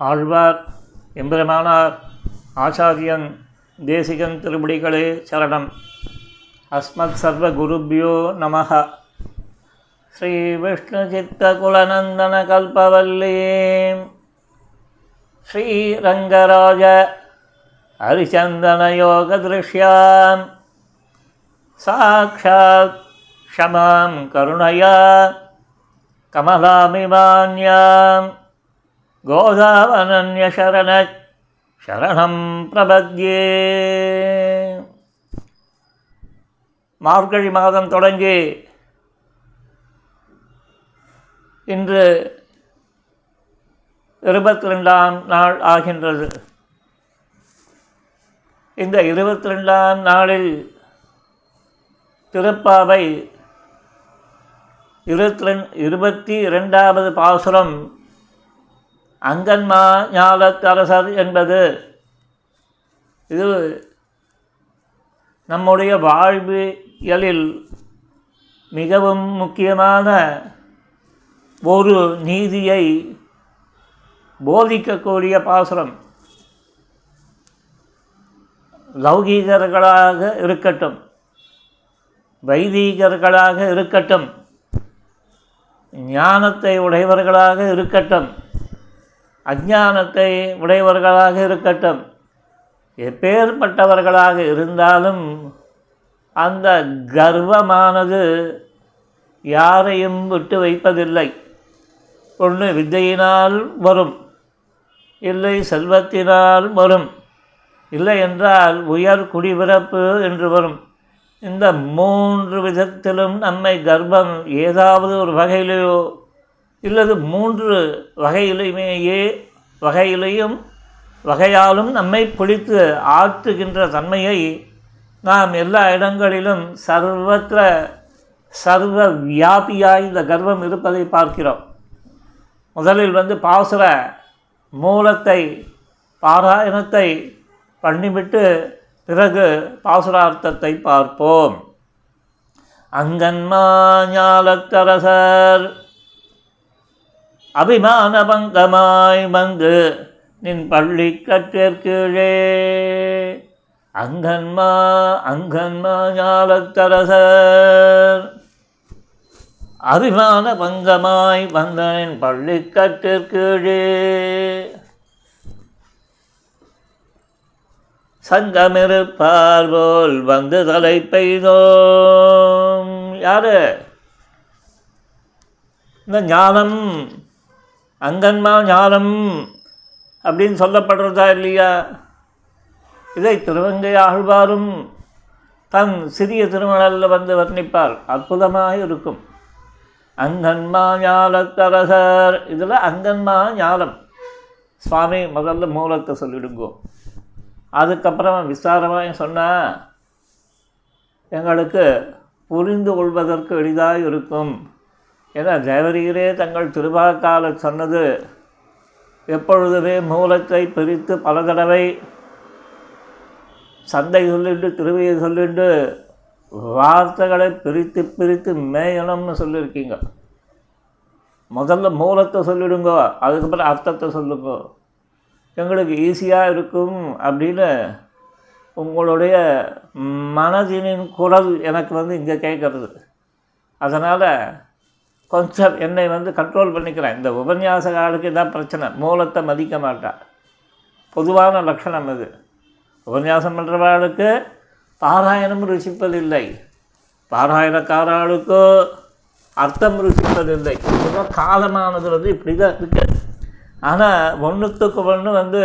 ஆழ்வார் எம்பெருமானார் ஆச்சாரியன் தேசிகன் திருப்படிகளே சரணம் அஸ்மத் சர்வ குருபியோ நமः ஸ்ரீ விஷ்ணு சித்தகுலநந்தன கல்பவல்லீம் ஸ்ரீரங்கராஜ हरिचन्दनयोगदृश्यां साक्षात् क्षमां करुणया कमलामिमान्यां கோதாவனன்யசரண சரணம் பிரபத்யே மார்கழி மாதம் தொடங்கி இன்று இருபத்தி ரெண்டாம் நாள் ஆகின்றது இந்த இருபத்தி ரெண்டாம் நாளில் திருப்பாவை இருபத்தி ரெண் இருபத்தி ரெண்டாவது பாசுரம் அங்கன்மா ஞாலத்தரசர் என்பது இது நம்முடைய வாழ்வியலில் மிகவும் முக்கியமான ஒரு நீதியை போதிக்கக்கூடிய பாசுரம். லௌகீகர்களாக இருக்கட்டும் வைதீகர்களாக இருக்கட்டும் ஞானத்தை உடையவர்களாக இருக்கட்டும் அஞ்ஞானத்தை உடையவர்களாக இருக்கட்டும். எப்பேற்பட்டவர்களாக இருந்தாலும் அந்த கர்வமானது யாரையும் விட்டு வைப்பதில்லை. ஒன்று வித்தையினால் வரும் இல்லை செல்வத்தினால் வரும் இல்லை என்றால் உயர் குடிபிறப்பு என்று வரும். இந்த மூன்று விதத்திலும் நம்மை கர்ப்பம் ஏதாவது ஒரு வகையிலேயோ இல்லது மூன்று வகையிலுமேயே வகையிலையும் வகையாலும் நம்மை பிடித்து ஆற்றுகின்ற தன்மையை நாம் எல்லா இடங்களிலும் சர்வத்திர சர்வ வியாபியாய் இந்த கர்வம் இருப்பதை பார்க்கிறோம். முதலில் வந்து பாசுர மூலத்தை பாராயணத்தை பண்ணிவிட்டு பிறகு பாசுரார்த்தத்தை பார்ப்போம். அங்கன்மா ஞாலக்கரசர் அபிமான பங்கமாய் மங்கு நின் பள்ளி கற்றேற்கீழே அங்கன்மா அங்கன்மா ஞாலத்தரசர். அபிமான பங்கமாய் வந்தனின் பள்ளி கற்றேற்கீழே சங்கமிருப்பார் போல் வந்து தலை பெய்தோம். யாரு? இந்த ஞானம் அங்கன்மா ஞானம் அப்படின்னு சொல்லப்படுறதா இல்லையா? இதை திருவங்கை ஆழ்வாரும் தன் சிறிய திருமணலில் வந்து வர்ணிப்பார். அற்புதமாக இருக்கும். அங்கன்மா ஞாலத்தரசர் இதில் அங்கன்மா ஞானம். சுவாமி முதல்ல மூலத்தை சொல்லிடுங்கோ. அதுக்கப்புறம் விசாரமாக சொன்னால் எங்களுக்கு புரிந்து கொள்வதற்கு எளிதாக இருக்கும். ஏன்னா தேவரீரே தங்கள் திருவாக்கால சொன்னது எப்பொழுதுமே மூலத்தை பிரித்து பல தடவை சந்தை சொல்லிட்டு திருவையை சொல்லிட்டு வார்த்தைகளை பிரித்து பிரித்து மேயணும்னு சொல்லியிருக்கீங்க. முதல்ல மூலத்தை சொல்லிடுங்க அதுக்கப்புறம் அர்த்தத்தை சொல்லுங்க. எங்களுக்கு ஈஸியாக இருக்கும் அப்படின்னு உங்களுடைய மனதினின் குரல் எனக்கு வந்து இங்கே கேட்குறது. அதனால் கொஞ்சம் என்னை வந்து கண்ட்ரோல் பண்ணிக்கிறேன். இந்த உபன்யாசகாருக்கு இதான் பிரச்சனை. மூலத்தை மதிக்க மாட்டா. பொதுவான லட்சணம் இது உபன்யாசம் பண்ணுறவாளுக்கு பாராயணம் ருசிப்பதில்லை. பாராயணக்காராளுக்கோ அர்த்தம் ருசிப்பதில்லை. இதுதான் காலமானது வந்து இப்படி தான் இருக்குது ஆனால் ஒன்றுத்துக்கு ஒன்று வந்து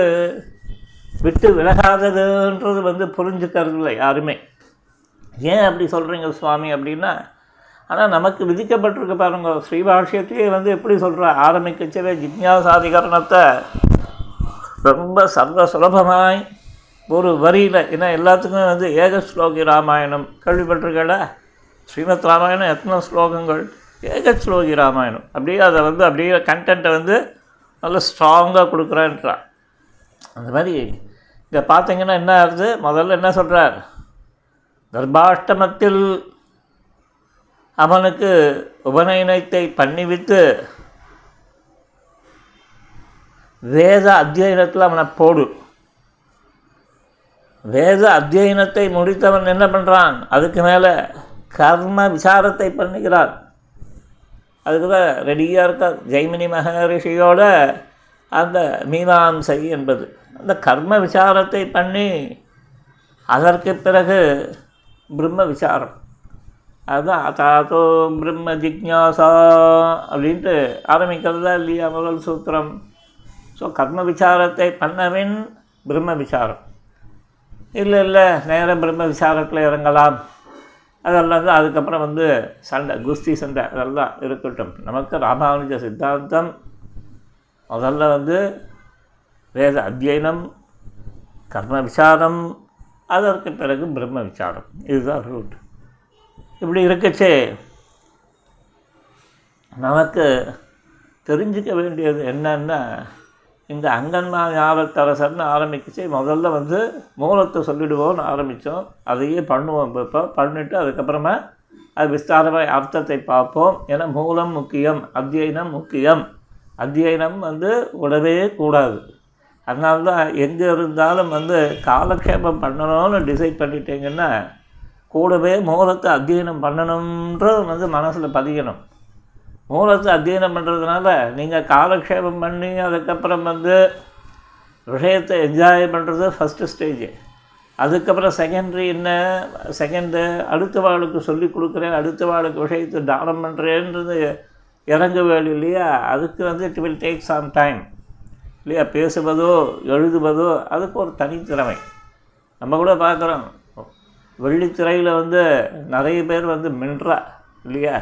விட்டு விலகாததுன்றது வந்து புரிஞ்சுக்கிறது இல்லை யாருமே. ஏன் அப்படி சொல்கிறீங்க சுவாமி அப்படின்னா ஆனால் நமக்கு விதிக்கப்பட்டிருக்க பாருங்க. ஸ்ரீபாஷ்யத்தையே வந்து எப்படி சொல்கிற ஆரம்பிக்கச்சவே ஜிக்ஞாசாதிகரணத்தை ரொம்ப சர்வ சுலபமாய் ஒரு வரியில் ஏன்னா எல்லாத்துக்கும் வந்து ஏக ஸ்லோகி ராமாயணம். கேள்விப்பட்டிருக்கல? ஸ்ரீமத் ராமாயணம் எத்தனை ஸ்லோகங்கள்? ஏக ஸ்லோகி ராமாயணம். அப்படியே அதை வந்து அப்படியே கண்டென்ட்டை வந்து நல்ல ஸ்ட்ராங்காக கொடுக்குறேன்றான் அந்த மாதிரி இங்கே பார்த்தீங்கன்னா என்ன ஆகுது? முதல்ல என்ன சொல்கிறார் கர்ப்பாஷ்டமத்தில் அவனுக்கு உபநயனத்தை பண்ணிவிட்டு வேத அத்தியனத்தில் அவனை போடு. வேத அத்தியனத்தை முடித்தவன் என்ன பண்ணுறான் அதுக்கு மேலே கர்ம விசாரத்தை பண்ணுகிறான். அதுக்கு தான் ரெடியாக இருக்கார் ஜெய்மினி மகரிஷியோட அந்த மீமாம்சை என்பது. அந்த கர்ம விசாரத்தை பண்ணி அதற்கு பிறகு பிரம்ம விசாரம். அதுதான் தாதோ பிரம்ம ஜிக்ஞாசா அப்படின்ட்டு ஆரம்பிக்கிறதா இல்லையா முதல் சூத்திரம். ஸோ கர்ம விசாரத்தை பண்ணவின் பிரம்ம விசாரம். இல்லை இல்லை நேரம் பிரம்ம விசாரத்தில் இறங்கலாம். அதெல்லாம் தான் அதுக்கப்புறம் வந்து சண்டை குஸ்தி சண்டை அதெல்லாம் இருக்கட்டும். நமக்கு ராமானுஜ சித்தாந்தம் முதல்ல வந்து வேத அத்தியனம் கர்ம விசாரம் அதற்கு பிறகு பிரம்ம விசாரம். இதுதான் ரூட். இப்படி இருக்கச்சே. நமக்கு தெரிஞ்சுக்க வேண்டியது என்னன்னா இந்த அங்கன்மா ஞாபகத்தரசர்னு ஆரம்பிக்கச்சு. முதல்ல வந்து மூலத்தை சொல்லிடுவோம்னு ஆரம்பித்தோம் அதையே பண்ணுவோம் இப்போ. இப்போ பண்ணிவிட்டு அதுக்கப்புறமா அது விஸ்தாரமாக அர்த்தத்தை பார்ப்போம். ஏன்னா மூலம் முக்கியம் அத்தியனம் முக்கியம். அத்தியனம் வந்து விடவே கூடாது. அதனால தான் எங்கே இருந்தாலும் வந்து காலக்ஷேபம் பண்ணணும்னு டிசைட் பண்ணிட்டீங்கன்னா கூடவே மூலத்தை அத்தியனம் பண்ணணுன்றது வந்து மனசில் பதியணும். மூலத்தை அத்தியனம் பண்ணுறதுனால நீங்கள் காலக்ஷேபம் பண்ணி அதுக்கப்புறம் வந்து விஷயத்தை என்ஜாய் பண்ணுறது ஃபஸ்ட்டு ஸ்டேஜ் அதுக்கப்புறம் செகண்ட்ரி என்ன? செகண்டு அடுத்த வாளுக்கு சொல்லி கொடுக்குறேன் அடுத்த வாளுக்கு விஷயத்தை தானம் பண்ணுறேன்றது இறங்க வேலை இல்லையா? அதுக்கு வந்து it will take some time இல்லையா? பேசுவதோ எழுதுவதோ அதுக்கு ஒரு தனித்திறமை. நம்ம கூட பார்க்குறோம். வெள்ளித்திரையில் வந்து நிறைய பேர் வந்து மின்றா இல்லையா?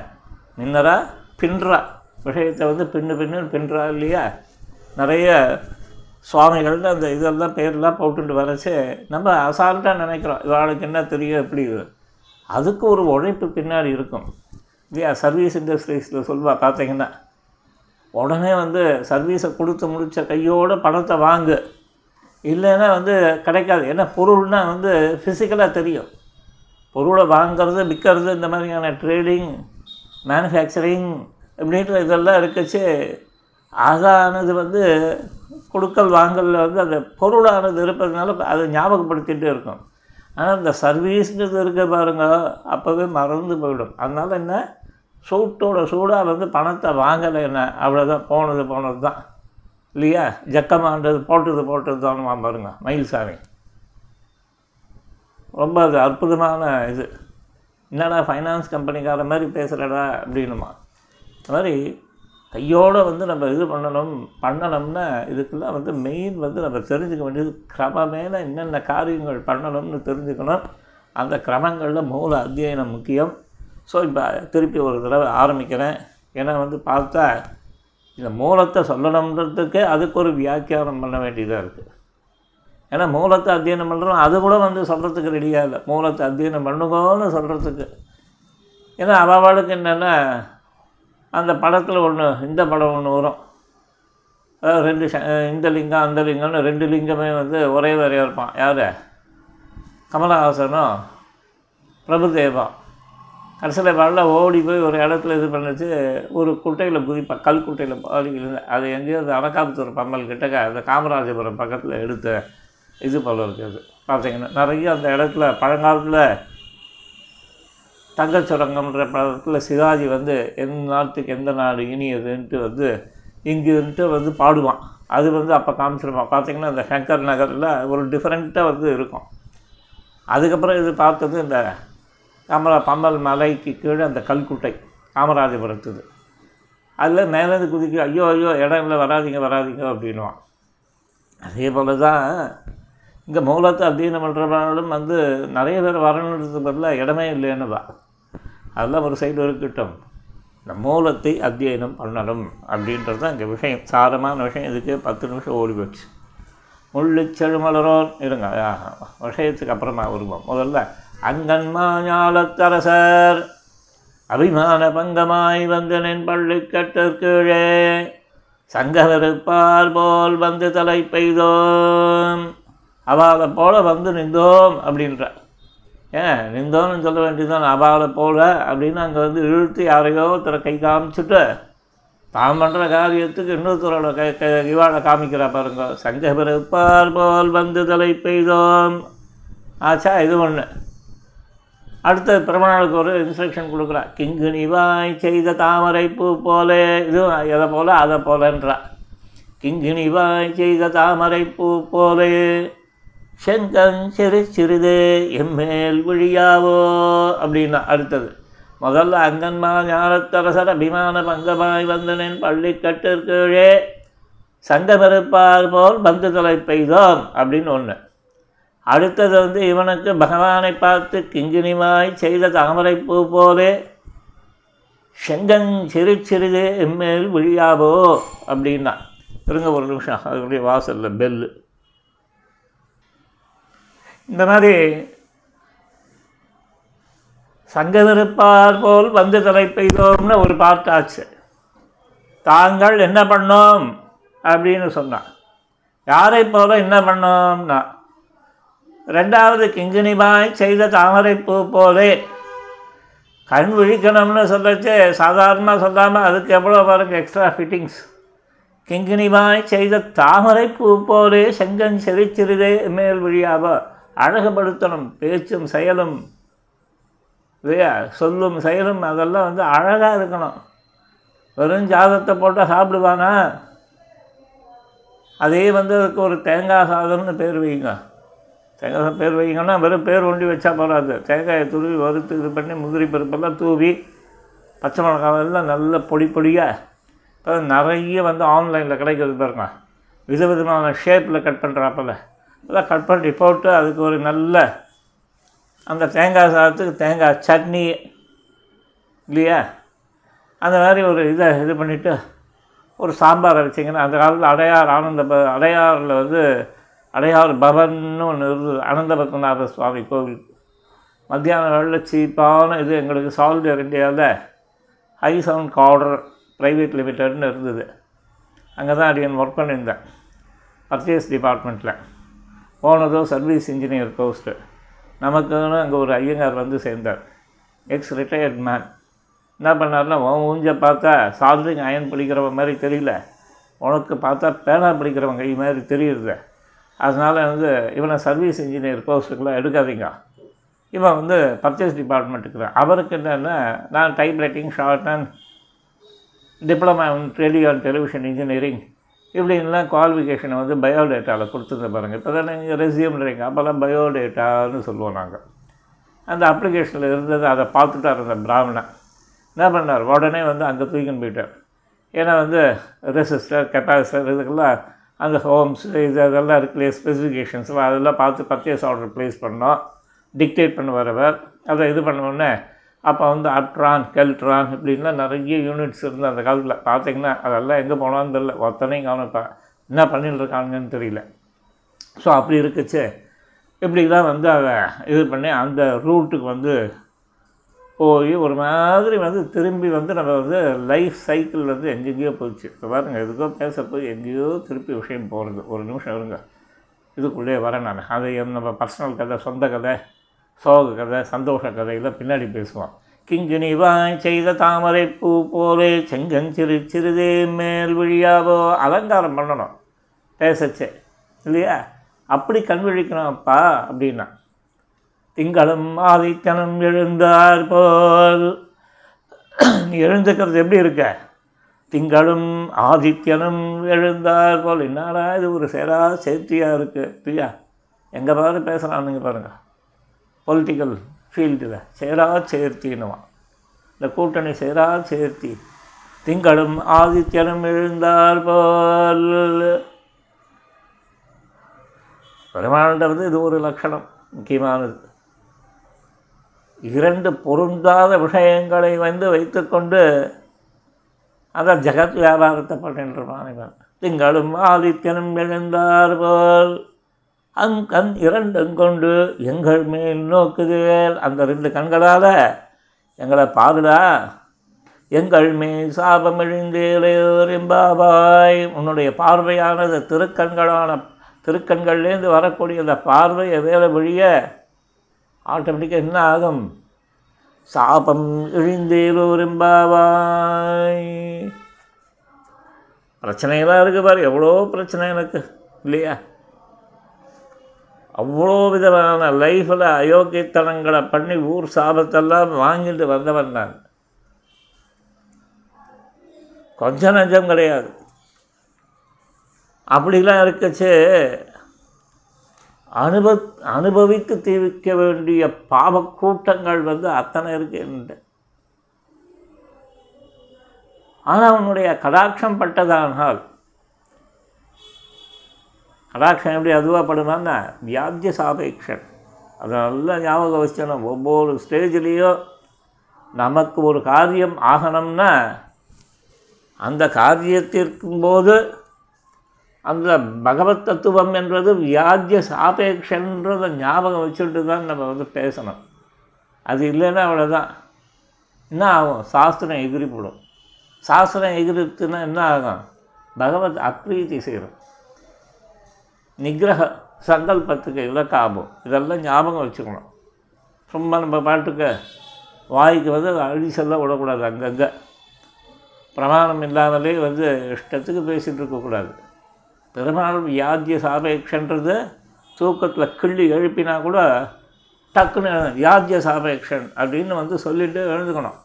மின்னரா பின்றா. விஷயத்தை வந்து பின்னு பின்னு பின்றா இல்லையா? நிறைய சுவாமிகள்னு அந்த இதெல்லாம் பேர்லாம் போட்டுட்டு வரச்சு நம்ம அசால்ட்டாக நினைக்கிறோம். இவாளுக்கு என்ன தெரியும் எப்படி? அதுக்கு ஒரு உழைப்பு பின்னாடி இருக்கும். இல்லையா? சர்வீஸ் இண்டஸ்ட்ரீஸில் சொல்வா பார்த்தீங்கன்னா உடனே வந்து சர்வீஸை கொடுத்து முடித்த கையோடு பணத்தை வாங்கு. இல்லைன்னா வந்து கிடைக்காது. ஏன்னா பொருள்னால் வந்து ஃபிசிக்கலாக தெரியும். பொருளை வாங்கிறது விற்கிறது இந்த மாதிரியான ட்ரேடிங் மேனுஃபேக்சரிங் இப்படின்ற இதெல்லாம் இருக்குச்சு அதானது வந்து கொடுக்கல் வாங்கலில் வந்து அந்த பொருளானது இருப்பதுனால அதை ஞாபகப்படுத்திகிட்டே இருக்கும் ஆனால் இந்த சர்வீஸுங்கிறது இருக்க பாருங்கள் அப்போவே மறந்து போயிடும். அதனால் என்ன? சூட்டோட சூடாக வந்து பணத்தை வாங்கலை என்ன அவ்வளோதான் போனது போனது தான் இல்லையா? ஜக்கமாண்டது போட்டது போட்டது தான் பாருங்க மயில்சாமி. ரொம்ப அது அற்புதமான இது. என்னடா ஃபைனான்ஸ் கம்பெனிக்கார மாதிரி பேசுகிறடா அப்படின்னுமா. அது மாதிரி கையோடு வந்து நம்ம இது பண்ணணும் பண்ணணும்னா இதுக்கெல்லாம் வந்து மெயின் வந்து நம்ம தெரிஞ்சுக்க வேண்டியது கிரமமேல என்னென்ன காரியங்கள் பண்ணணும்னு தெரிஞ்சுக்கணும். அந்த கிரமங்களில் மூல அத்தியனம் முக்கியம். ஸோ இப்போ திருப்பி ஒரு தடவை ஆரம்பிக்கிறேன். ஏன்னா வந்து பார்த்தா இந்த மூலத்தை சொல்லணுன்றதுக்கே அதுக்கு ஒரு வியாக்கியானம் பண்ண வேண்டியதாக இருக்குது ஏன்னா மூலத்தை அத்தியனம் பண்ணுறோம் அது கூட வந்து சொல்கிறதுக்கு ரெடியாக இல்லை. மூலத்தை அத்தியனம் பண்ணுங்கன்னு சொல்கிறதுக்கு ஏன்னா அவளுக்கு என்னென்னா அந்த படத்தில் ஒன்று இந்த படம் ஒன்று வரும். அதாவது ரெண்டு ச இந்த லிங்கம் அந்த லிங்கம்னு ரெண்டு லிங்கமே வந்து ஒரே வரைய இருப்பான். யார்? கமலஹாசனும் பிரபுதேவா? கடைசியில் வரல ஓடி போய் ஒரு இடத்துல இது பண்ணிச்சு ஒரு குட்டையில் குதிப்பா கல் குட்டையில் பாடி அது எங்கேயோ அந்த அனகாபுத்தூர் பம்மல் கிட்டக்க அந்த காமராஜபுரம் பக்கத்தில் எடுத்தேன் இது போல் இருக்குது பார்த்தீங்கன்னா நிறைய அந்த இடத்துல பழங்காலத்தில் தங்கச் சுரங்கம்ன்ற படத்தில் சிவாஜி வந்து எந்த நாட்டுக்கு எந்த நாடு இனியதுன்ட்டு வந்து இங்குன்ட்டு வந்து பாடுவான். அது வந்து அப்போ காமிச்சிருப்பான். பார்த்தீங்கன்னா இந்த சங்கர் நகரில் ஒரு டிஃப்ரெண்ட்டாக வந்து இருக்கும். அதுக்கப்புறம் இது பார்த்தது இந்த கமலா பம்மல் மலைக்கு கீழே அந்த கல்குட்டை காமராஜபுரத்துது. அதில் மேலேருந்து குதிக்க ஐயோ ஐயோ இடம் இல்லை வராதிங்க வராதிங்க அப்படின்வான் அதே போல் தான் இங்கே மூலத்தை அத்தியனம் பண்ணுறவங்களும் வந்து நிறைய பேர் வரணுன்றது பதிலாக இடமே இல்லைன்னுவா அதெல்லாம் ஒரு சைடு இருக்கட்டும். இந்த மூலத்தை அத்தியனம் பண்ணணும் அப்படின்றது தான் இங்கே விஷயம். சாரமான விஷயம். இதுக்கு பத்து நிமிஷம் ஓடி போச்சு. முள்ளு செழுமலரோன் இருங்க. விஷயத்துக்கு அப்புறமா வருவோம். முதல்ல அங்கன்மா ஞாலத்தரசர் அபிமான பங்கமாய் வந்தனின் பள்ளி கட்டற்கீழே சங்கவருப்பார் போல் வந்து தலை பெய்தோம். அவளை போல வந்து நின்றோம் அப்படின்ற. ஏன் நின்றோம்னு சொல்ல வேண்டியதுதான். அவளை போல அப்படின்னு அங்கே வந்து இழுத்து யாரையோ ஒருத்தரை கை காமிச்சிட்டு தான் பண்ணுற காரியத்துக்கு இன்னொருத்தரோட க க இவாளை காமிக்கிறா பாருங்க. சங்க பிறப்பார் போல் வந்து தலை பெய்தோம். ஆச்சா இது ஒன்று அடுத்த பிறமநாளுக்கு ஒரு இன்ஸ்ட்ரக்ஷன் கொடுக்குறா. கிங்கிணிவாய் செய்த தாமரை பூ போலே. இதுவும் எதை போல? அதை போலன்றா. கிங்கிணிவாய் செய்த தாமரை பூ போலே. செங்கன் சிறு சிறிது எம்மேல் விழியாவோ? அப்படின்னா அடுத்தது முதல்ல அங்கன்மா ஞானத்தரசர் அபிமான பங்கமாய் வந்தனின் பள்ளி கட்டிற்கீழே சங்கமிருப்பார் போல் பந்து தலை பெய்தோம் அப்படின்னு ஒன்று அடுத்தது வந்து இவனுக்கு பகவானை பார்த்து கிங்கினிமாய் செய்த தாமரை பூ போலே செங்கன் சிறு சிறிது எம்மேல் விழியாவோ? அப்படின்னா இருங்க ஒரு நிமிஷம் அதனுடைய வாசலில் பெல்லு இந்த மாதிரி சங்கமிருப்பார் போல் வந்து தலை பெய்தோம்னு ஒரு பாட்டாச்சு தாங்கள் என்ன பண்ணோம்? அப்படின்னு சொன்னான் யாரை போல என்ன பண்ணோம்னா ரெண்டாவது கிங்கினிமாய் செய்த தாமரை பூ போலே கண் விழிக்கணும்னு சொல்லச்சு. சாதாரணமாக சொல்லாமல் அதுக்கு எவ்வளோ பாருங்க எக்ஸ்ட்ரா ஃபிட்டிங்ஸ் கிங்கினிமாய் செய்த தாமரை பூ போலே செங்கன் செறிச்சிறிதே மேல் வழியாக அழகுபடுத்தணும் பேச்சும் செயலும் இல்லையா? சொல்லும் செயலும் அதெல்லாம் வந்து அழகாக இருக்கணும். வெறும் ஜாதத்தை போட்டால் சாப்பிடுவானா? அதே வந்து அதுக்கு ஒரு தேங்காய் சாதம்னு பேர் வைங்க. தேங்காய் பேர் வைங்கன்னா வெறும் பேர் ஒண்டி வச்சா போகாது தேங்காயை துருவி வறுத்து இது பண்ணி முந்திரி பருப்பெல்லாம் தூவி பச்சை மிளகாவெல்லாம் நல்ல பொடி பொடியாக இப்போ நிறைய வந்து ஆன்லைனில் கிடைக்கிறது பாருங்க. விதவிதமான ஷேப்பில் கட் பண்ணுறாப்பில் இதெல்லாம் கட் பண்ணி போட்டு அதுக்கு ஒரு நல்ல அந்த தேங்காய் சாதத்துக்கு தேங்காய் சட்னி இல்லையா? அந்த மாதிரி ஒரு இதை இது பண்ணிவிட்டு ஒரு சாம்பாரை வச்சிங்கன்னா அந்த காலத்தில் அடையார் ஆனந்த ப அடையாரில் வந்து அடையார் பவன்னு ஒன்று இருந்தது. அனந்த பத்மநாத சுவாமி கோவில். மத்தியான வேளையில் சீப்பான இது எங்களுக்கு சால்வேர் இந்தியாவில் ஹை சவுண்ட் கார்டர் ப்ரைவேட் லிமிட்டட்னு இருந்தது. அங்கே தான் அடியன் ஒர்க் பண்ணியிருந்தேன். பர்ச்சேஸ் டிபார்ட்மெண்ட்டில் போனதும் சர்வீஸ் இன்ஜினியர் போஸ்ட்டு. நமக்குன்னு அங்கே ஒரு ஐயங்கார் வந்து சேர்ந்தார். எக்ஸ் ரிட்டையர்ட் மேன் என்ன பண்ணார்னா உன் ஊஞ்ச பார்த்தா சால்ரிங் அயன் பிடிக்கிறவ மாதிரி தெரியல. உனக்கு பார்த்தா பேனா பிடிக்கிறவன் கை மாதிரி தெரியுது. அதனால் வந்து இவனை சர்வீஸ் இன்ஜினியர் போஸ்ட்டுக்கெலாம் எடுக்காதீங்க. இவன் வந்து பர்ச்சேஸ் டிபார்ட்மெண்ட்டுக்கு அவருக்கு என்னென்னா நான் type writing shorthand diploma in radio and television engineering இப்படின்லாம் குவாலிஃபிகேஷனை வந்து பயோடேட்டாவில் கொடுத்துருந்த பாருங்கள் இப்போ தான் நீங்கள் ரெசியூம்ன்றீங்க அப்போல்லாம் பயோடேட்டான்னு சொல்லுவோம் நாங்கள் அந்த அப்ளிகேஷனில் இருந்தது அதை பார்த்துட்டார் அந்த பிராமணன். என்ன பண்ணார்? உடனே வந்து அங்கே தூக்கின்னு போயிட்டார். ஏன்னா வந்து ரெசிஸ்டர் கெப்பாசிட்டர் இதுக்கெல்லாம் அந்த ஹோம்ஸ் இது அதெல்லாம் இருக்குல்லையே ஸ்பெசிஃபிகேஷன்ஸ்லாம் அதெல்லாம் பார்த்து பர்ச்சேஸ் ஆர்டர் ப்ளேஸ் பண்ணோம். டிக்டேட் பண்ண வரவர் அதை இது பண்ண உடனே அப்போ வந்து அட்ரான் கெல்ட்ரான் இப்படின்லாம் நிறைய யூனிட்ஸ் இருந்து அந்த காலத்தில். பார்த்தீங்கன்னா அதெல்லாம் எங்கே போனான்னு தெரில ஒத்தனையும் கவனிப்பா என்ன பண்ணிட்டு இருக்காங்கன்னு தெரியல. ஸோ அப்படி இருக்குச்சு. இப்படி தான் வந்து அதை இது பண்ணி அந்த ரூட்டுக்கு வந்து போய் ஒரு மாதிரி வந்து திரும்பி வந்து நம்ம வந்து லைஃப் சைக்கிள் வந்து எங்கெங்கேயோ போயிடுச்சு இப்போ பாருங்கள் எதுக்கோ பேச போய் எங்கேயோ திருப்பி விஷயம் போகிறது ஒரு நிமிஷம் இருங்க. இதுக்குள்ளே வரேன் நான். அதை நம்ம பர்சனல் கதை சொந்த கதை. சோக கதை சந்தோஷ கதையில் பின்னாடி பேசுவோம் கிங்கினி வாய் செய்த தாமரை பூ போலே செங்கஞ்சிறு சிறிதே மேல் விழியாவோ? அலங்காரம் பண்ணணும். பேசச்சே. இல்லையா? அப்படி கண் விழிக்கணும்ப்பா அப்படின்னா. திங்களும் ஆதித்தனும் எழுந்தார் போல். நீ எழுந்துக்கிறது எப்படி இருக்க? திங்களும் ஆதித்யனும் எழுந்தார் போல். என்னடா இது ஒரு சேரா சேர்த்தியாக இருக்குது இல்லையா எங்கே பாரு பேசுகிறானுங்க பாருங்கள் பொலிட்டிக்கல் ஃபீல்டில் சேரா சேர்த்தின்னுவான் இந்த கூட்டணி சேரா சேர்த்தி திங்களும் ஆதித்யனும் எழுந்தார் போல். பெருமாள்ன்றது இது ஒரு லட்சணம் முக்கியமானது. இரண்டு பொருந்தாத விஷயங்களை வந்து வைத்துக்கொண்டு அதை ஜெகத் வியாபாரத்தை பண்ணுறான் இவன். திங்களும் ஆதித்யனும் எழுந்தார் போல். அங் கண் இரண்டும் கொண்டு எங்கள் மேல் நோக்குதுவேல். அந்த ரெண்டு கண்களால் எங்களை பாருடா. எங்கள் மேல் சாபம் எழுந்தேலேம்பாபாய் உன்னுடைய பார்வையானது திருக்கண்களான திருக்கண்கள்லேருந்து வரக்கூடிய அந்த பார்வையை வேலை வழிய ஆட்டோமேட்டிக்காக என்ன ஆகும்? சாபம் இழிந்தேலோரெம்பாவாய் பிரச்சனையெல்லாம் இருக்குது பாரு. எவ்வளோ பிரச்சனை எனக்கு இல்லையா? அவ்வளோ விதமான லைஃப்பில் அயோக்கியத்தனங்களை பண்ணி ஊர் சாபத்தெல்லாம் வாங்கிட்டு வந்தவன் நான். கொஞ்சம் நஞ்சம் கிடையாது. அப்படிலாம் இருக்கச்சு. அனுப அனுபவித்து தீர்க்க வேண்டிய பாவக்கூட்டங்கள் வந்து அத்தனை இருக்கு ஆனால் அவனுடைய கடாட்சம் பட்டதானால் கடாட்சம் எப்படி அதுவாக படுமான்னா வியாத்திய சாபேக்ஷன். அதை நல்லா ஞாபகம் வச்சுக்கணும். ஒவ்வொரு ஸ்டேஜ்லேயும் நமக்கு ஒரு காரியம் ஆகணும்னா அந்த காரியத்திற்கும் போது அந்த பகவத் தத்துவம் என்றது வியாத்திய சாபேக்ஷன்றதை ஞாபகம் வச்சுட்டு தான் நம்ம வந்து பேசணும். அது இல்லைன்னா அவ்வளோதான் என்ன ஆகும்? சாஸ்திரம் எகிரிப்படும். சாஸ்திரம் எகிரித்துனா என்ன ஆகும்? பகவத் அப்ரீதி செய்கிறோம் நிகிரக சங்கல்பத்துக்கு இலக்காகும் இதெல்லாம் ஞாபகம் வச்சுக்கணும். சும்மா நம்ம பாட்டுக்கு வாய்க்கு வந்து அழி செல்ல விடக்கூடாது அங்கங்கே. பிரமாணம் இல்லாமலே வந்து இஷ்டத்துக்கு பேசிகிட்டு இருக்கக்கூடாது. பெருமாள் வியாத்திய சாபேக்ஷன்றது தூக்கத்தில் கிள்ளி எழுப்பினா கூட டக்குன்னு வியாத்திய சாபேக்ஷன் அப்படின்னு வந்து சொல்லிட்டு எழுந்துக்கணும்.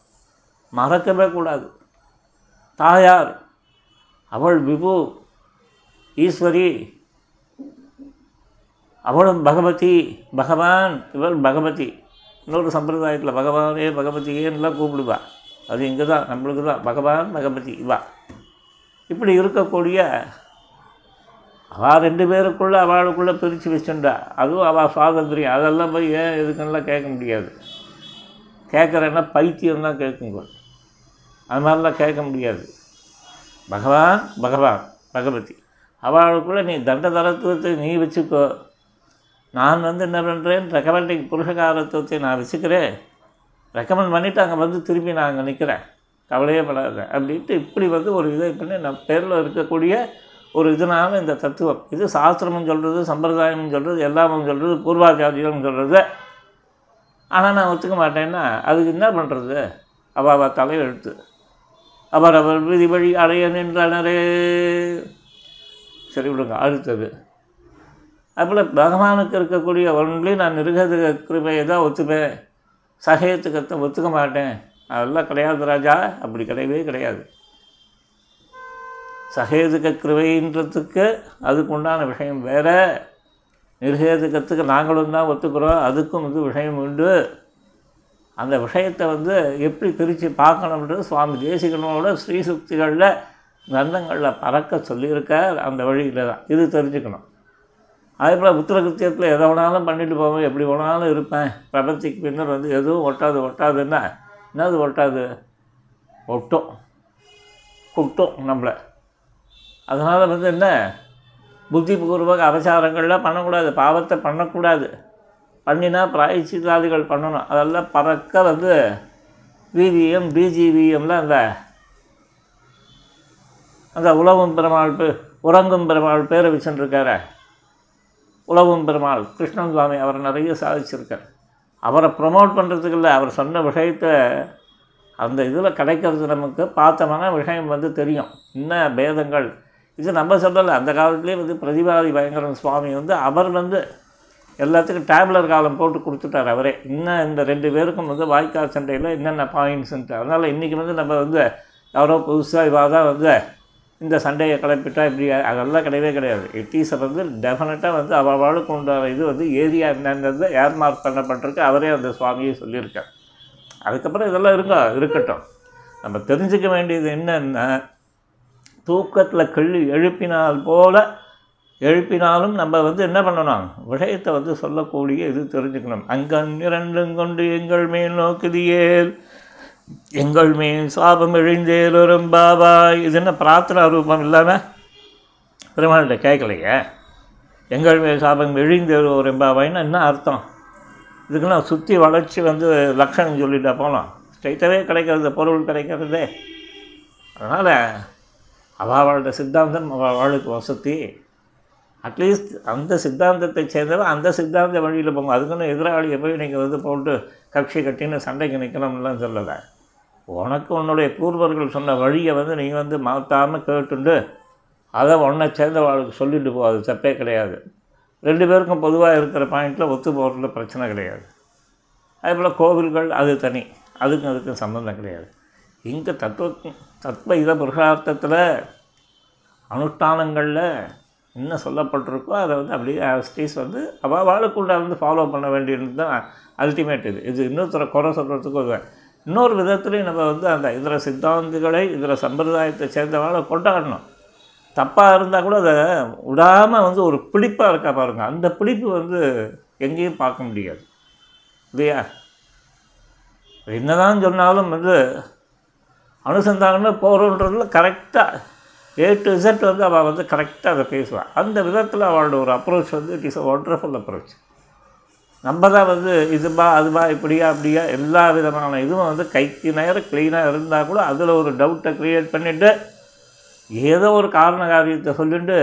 மறக்கவே கூடாது. தாயார் அவள் விபு ஈஸ்வரி அவளும் பகவதி பகவான் இவள் பகவதி. இன்னொரு சம்பிரதாயத்தில் பகவானே பகவதியேன்னுலாம் கூப்பிடுவா. அது இங்கே தான் நம்மளுக்கு தான் பகவான் பகவதி இவா. இப்படி இருக்கக்கூடிய அவள் ரெண்டு பேருக்குள்ளே அவளுக்குள்ளே பிரித்து வச்சுட்டா. அதுவும் அவள் சுவாதந்திரியம். அதெல்லாம் போய் ஏன் எதுக்குன்னெலாம் கேட்க முடியாது. கேட்குறேன்னா பைத்தியம் தான் கேட்குங்க அது மாதிரிலாம் கேட்க முடியாது. பகவான் பகவான் பகவதி. அவளுக்குள்ளே நீ தண்ட தரத்துவத்தை நீ வச்சுக்கோ. நான் வந்து என்ன பண்ணுறேன் ரெக்கமெண்டிங் புருஷகாரத்துவத்தை நான் ரசிக்கிறேன். ரெக்கமெண்ட் பண்ணிவிட்டு அங்கே வந்து திருப்பி நான் அங்கே நிற்கிறேன் கவலையே படாத. அப்படின்ட்டு இப்படி வந்து ஒரு இதை பண்ணி நம்ம பேரில் இருக்கக்கூடிய ஒரு இதனால இந்த தத்துவம். இது சாஸ்திரமும் சொல்கிறது சம்பிரதாயமும் சொல்கிறது எல்லாமும் சொல்கிறது பூர்வாச்சாரியம் சொல்கிறது ஆனால் நான் ஒத்துக்க மாட்டேன்னா அதுக்கு என்ன பண்ணுறது அவள் அவள் தலையெழுத்து. அவர் அவர் விதி வழி அடைய நின்றனரே. சரி விடுங்க அடுத்தது. அதுபோல் பகவானுக்கு இருக்கக்கூடிய ஒன்லி நான் நிருகது கிருபையை தான் ஒத்துப்பேன். சகயத்துக்கத்தை ஒத்துக்க மாட்டேன். அதெல்லாம் கிடையாது ராஜா. அப்படி கிடையவே கிடையாது. சகேதுக கிருபைன்றதுக்கு அதுக்கு உண்டான விஷயம் வேறு. நிர்ஹேதுக்கத்துக்கு நாங்களும் தான் ஒத்துக்கிறோம். அதுக்கும் இது விஷயம் உண்டு. அந்த விஷயத்தை வந்து எப்படி பிரித்து பார்க்கணுன்றது சுவாமி தேசிகனோட ஸ்ரீசுக்திகளில் கிரந்தங்களில் பறக்க சொல்லியிருக்கார். அந்த வழியில் தான். இது தெரிஞ்சுக்கணும். அதே போல் உத்தரகிருத்தியத்தில் எதை வேணாலும் பண்ணிட்டு போவேன் எப்படி வேணாலும் இருப்பேன். பிரபத்திக்கு பின்னர் வந்து எதுவும் ஒட்டாது ஒட்டாதுன்னா என்னது ஒட்டாது? ஒட்டும். குட்டும் நம்மளை. அதனால் வந்து என்ன? புத்திபூர்வக அபச்சாரங்கள்லாம் பண்ணக்கூடாது பாவத்தை பண்ணக்கூடாது. பண்ணினா பிராய்ச்சிதாதிகள் பண்ணணும். அதெல்லாம் பறக்க வந்து விவிஎம் பிஜிவிஎம்லாம் அந்த அந்த உலகம் பெருமாள் பே உறங்கும் பெருமாள் பேரை வச்சுருக்காரு உலகம் பெருமாள் கிருஷ்ணன் சுவாமி அவர் நிறைய சாதிச்சிருக்கார். அவரை ப்ரொமோட் பண்ணுறதுக்கு இல்லை அவர் சொன்ன விஷயத்தை அந்த இதில் கிடைக்கிறது நமக்கு பார்த்தோம்னா விஷயம் வந்து தெரியும். என்ன பேதங்கள்? இது நம்ம சொல்லலை. அந்த காலத்துலேயே வந்து பிரதிபாதி பயங்கரன் சுவாமி வந்து அவர் வந்து எல்லாத்துக்கும் டேப்லர் காலம் போட்டு கொடுத்துட்டார் அவரே. இன்னும் இந்த ரெண்டு பேருக்கும் வந்து வாய்க்கால் சண்டையில் என்னென்ன பாயிண்ட்ஸுன்ட்டு அதனால் இன்றைக்கி வந்து நம்ம வந்து யாரோ புதுசாக இவாக தான் வந்து இந்த சண்டையை கிளப்பிட்டா இப்படி அதெல்லாம் கிடையவே கிடையாது. இட்டீஸை வந்து டெஃபினட்டாக வந்து அவளுக்கு உண்டான இது வந்து ஏரியா என்னங்கிறது ஏர் மார்க் பண்ணப்பட்டிருக்கு. அவரே அந்த சுவாமியே சொல்லியிருக்கார். அதுக்கப்புறம் இதெல்லாம் இருக்கா? இருக்கட்டும். நம்ம தெரிஞ்சுக்க வேண்டியது என்னென்னா தூக்கத்தில் கிள்ளி எழுப்பினால் போல் எழுப்பினாலும் நம்ம வந்து என்ன பண்ணணும்? விஷயத்தை வந்து சொல்லக்கூடிய இது தெரிஞ்சுக்கணும். அங்கன் இரண்டும் கொண்டு எங்கள் மேல் நோக்குதியேல் எங்கள் மேல் சாபம் எழுந்தேலும் பாபா. இது என்ன பிரார்த்தனா ரூபம் இல்லாமல் பெருமாள்கிட்ட கேட்கலையே. எங்கள் மேல் சாபம் எழுந்தேலும் பாபாய்னா என்ன அர்த்தம்? இதுக்கெல்லாம் சுற்றி வளர்ச்சி வந்து லக்ஷணம் சொல்லிட்டா போகலாம் ஸ்ட்ரைட்டாகவே கிடைக்கிறது பொருள் கிடைக்கிறதே. அதனால் அவாவோட சித்தாந்தம் அவளுக்கு வசதி. அட்லீஸ்ட் அந்த சித்தாந்தத்தை சேர்ந்தவன் அந்த சித்தாந்த வழியில் போங்க. அதுக்குன்னு எதிராளியை போய் நீங்கள் வந்து போட்டு கட்சி கட்டின்னு சண்டைக்கு நிற்கணும்லாம் சொல்லலை. உனக்கு உன்னுடைய பூர்வர்கள் சொன்ன வழியை வந்து நீ வந்து மாற்றாமல் கேட்டுண்டு அதை உன்னை சேர்ந்தவாளுக்கு சொல்லிட்டு போ அது தப்பே கிடையாது. ரெண்டு பேருக்கும் பொதுவாக இருக்கிற பாயிண்டில் ஒத்து போகிறதுல பிரச்சனை கிடையாது. அதே போல் கோவில்கள் அது தனி அதுக்கும் அதுக்கும் சம்மந்தம் கிடையாது. இங்கே தத்துவ தத்துவ இத புருஷார்த்தத்தில் அனுஷ்டானங்களில் என்ன சொல்லப்பட்டிருக்கோ அதை வந்து அப்படியே ஸ்டீஸ் வந்து அவள் வாழுக்குள்ள வந்து ஃபாலோ பண்ண வேண்டியது தான் அல்டிமேட் இது. இது இன்னொருத்தரை குறை சொல்கிறதுக்கு ஒரு இன்னொரு விதத்துலையும் நம்ம வந்து அந்த இதர சித்தாந்திகளை இதர சம்பிரதாயத்தை சேர்ந்தவாளை கொண்டாடணும். தப்பாக இருந்தால் கூட அதை விடாமல் வந்து ஒரு பிடிப்பாக இருக்கா பாருங்கள் அந்த பிடிப்பு வந்து எங்கேயும் பார்க்க முடியாது. இல்லையா? என்னதான் சொன்னாலும் வந்து அனுசந்தானமே போகிறோன்றதுல கரெக்டாக ஏ டு இசட் வந்து அவள் வந்து கரெக்டாக அதை பேசுவாள் அந்த விதத்தில் அவளோட ஒரு அப்ரோச் வந்து it is a wonderful approach நம்ம தான் வந்து இதுபா அதுபா இப்படியா அப்படியா எல்லா விதமான இதுவும் வந்து கைக்கு நேரம் க்ளீனாக இருந்தால் கூட அதில் ஒரு டவுட்டை க்ரியேட் பண்ணிவிட்டு ஏதோ ஒரு காரண காரியத்தை சொல்லிட்டு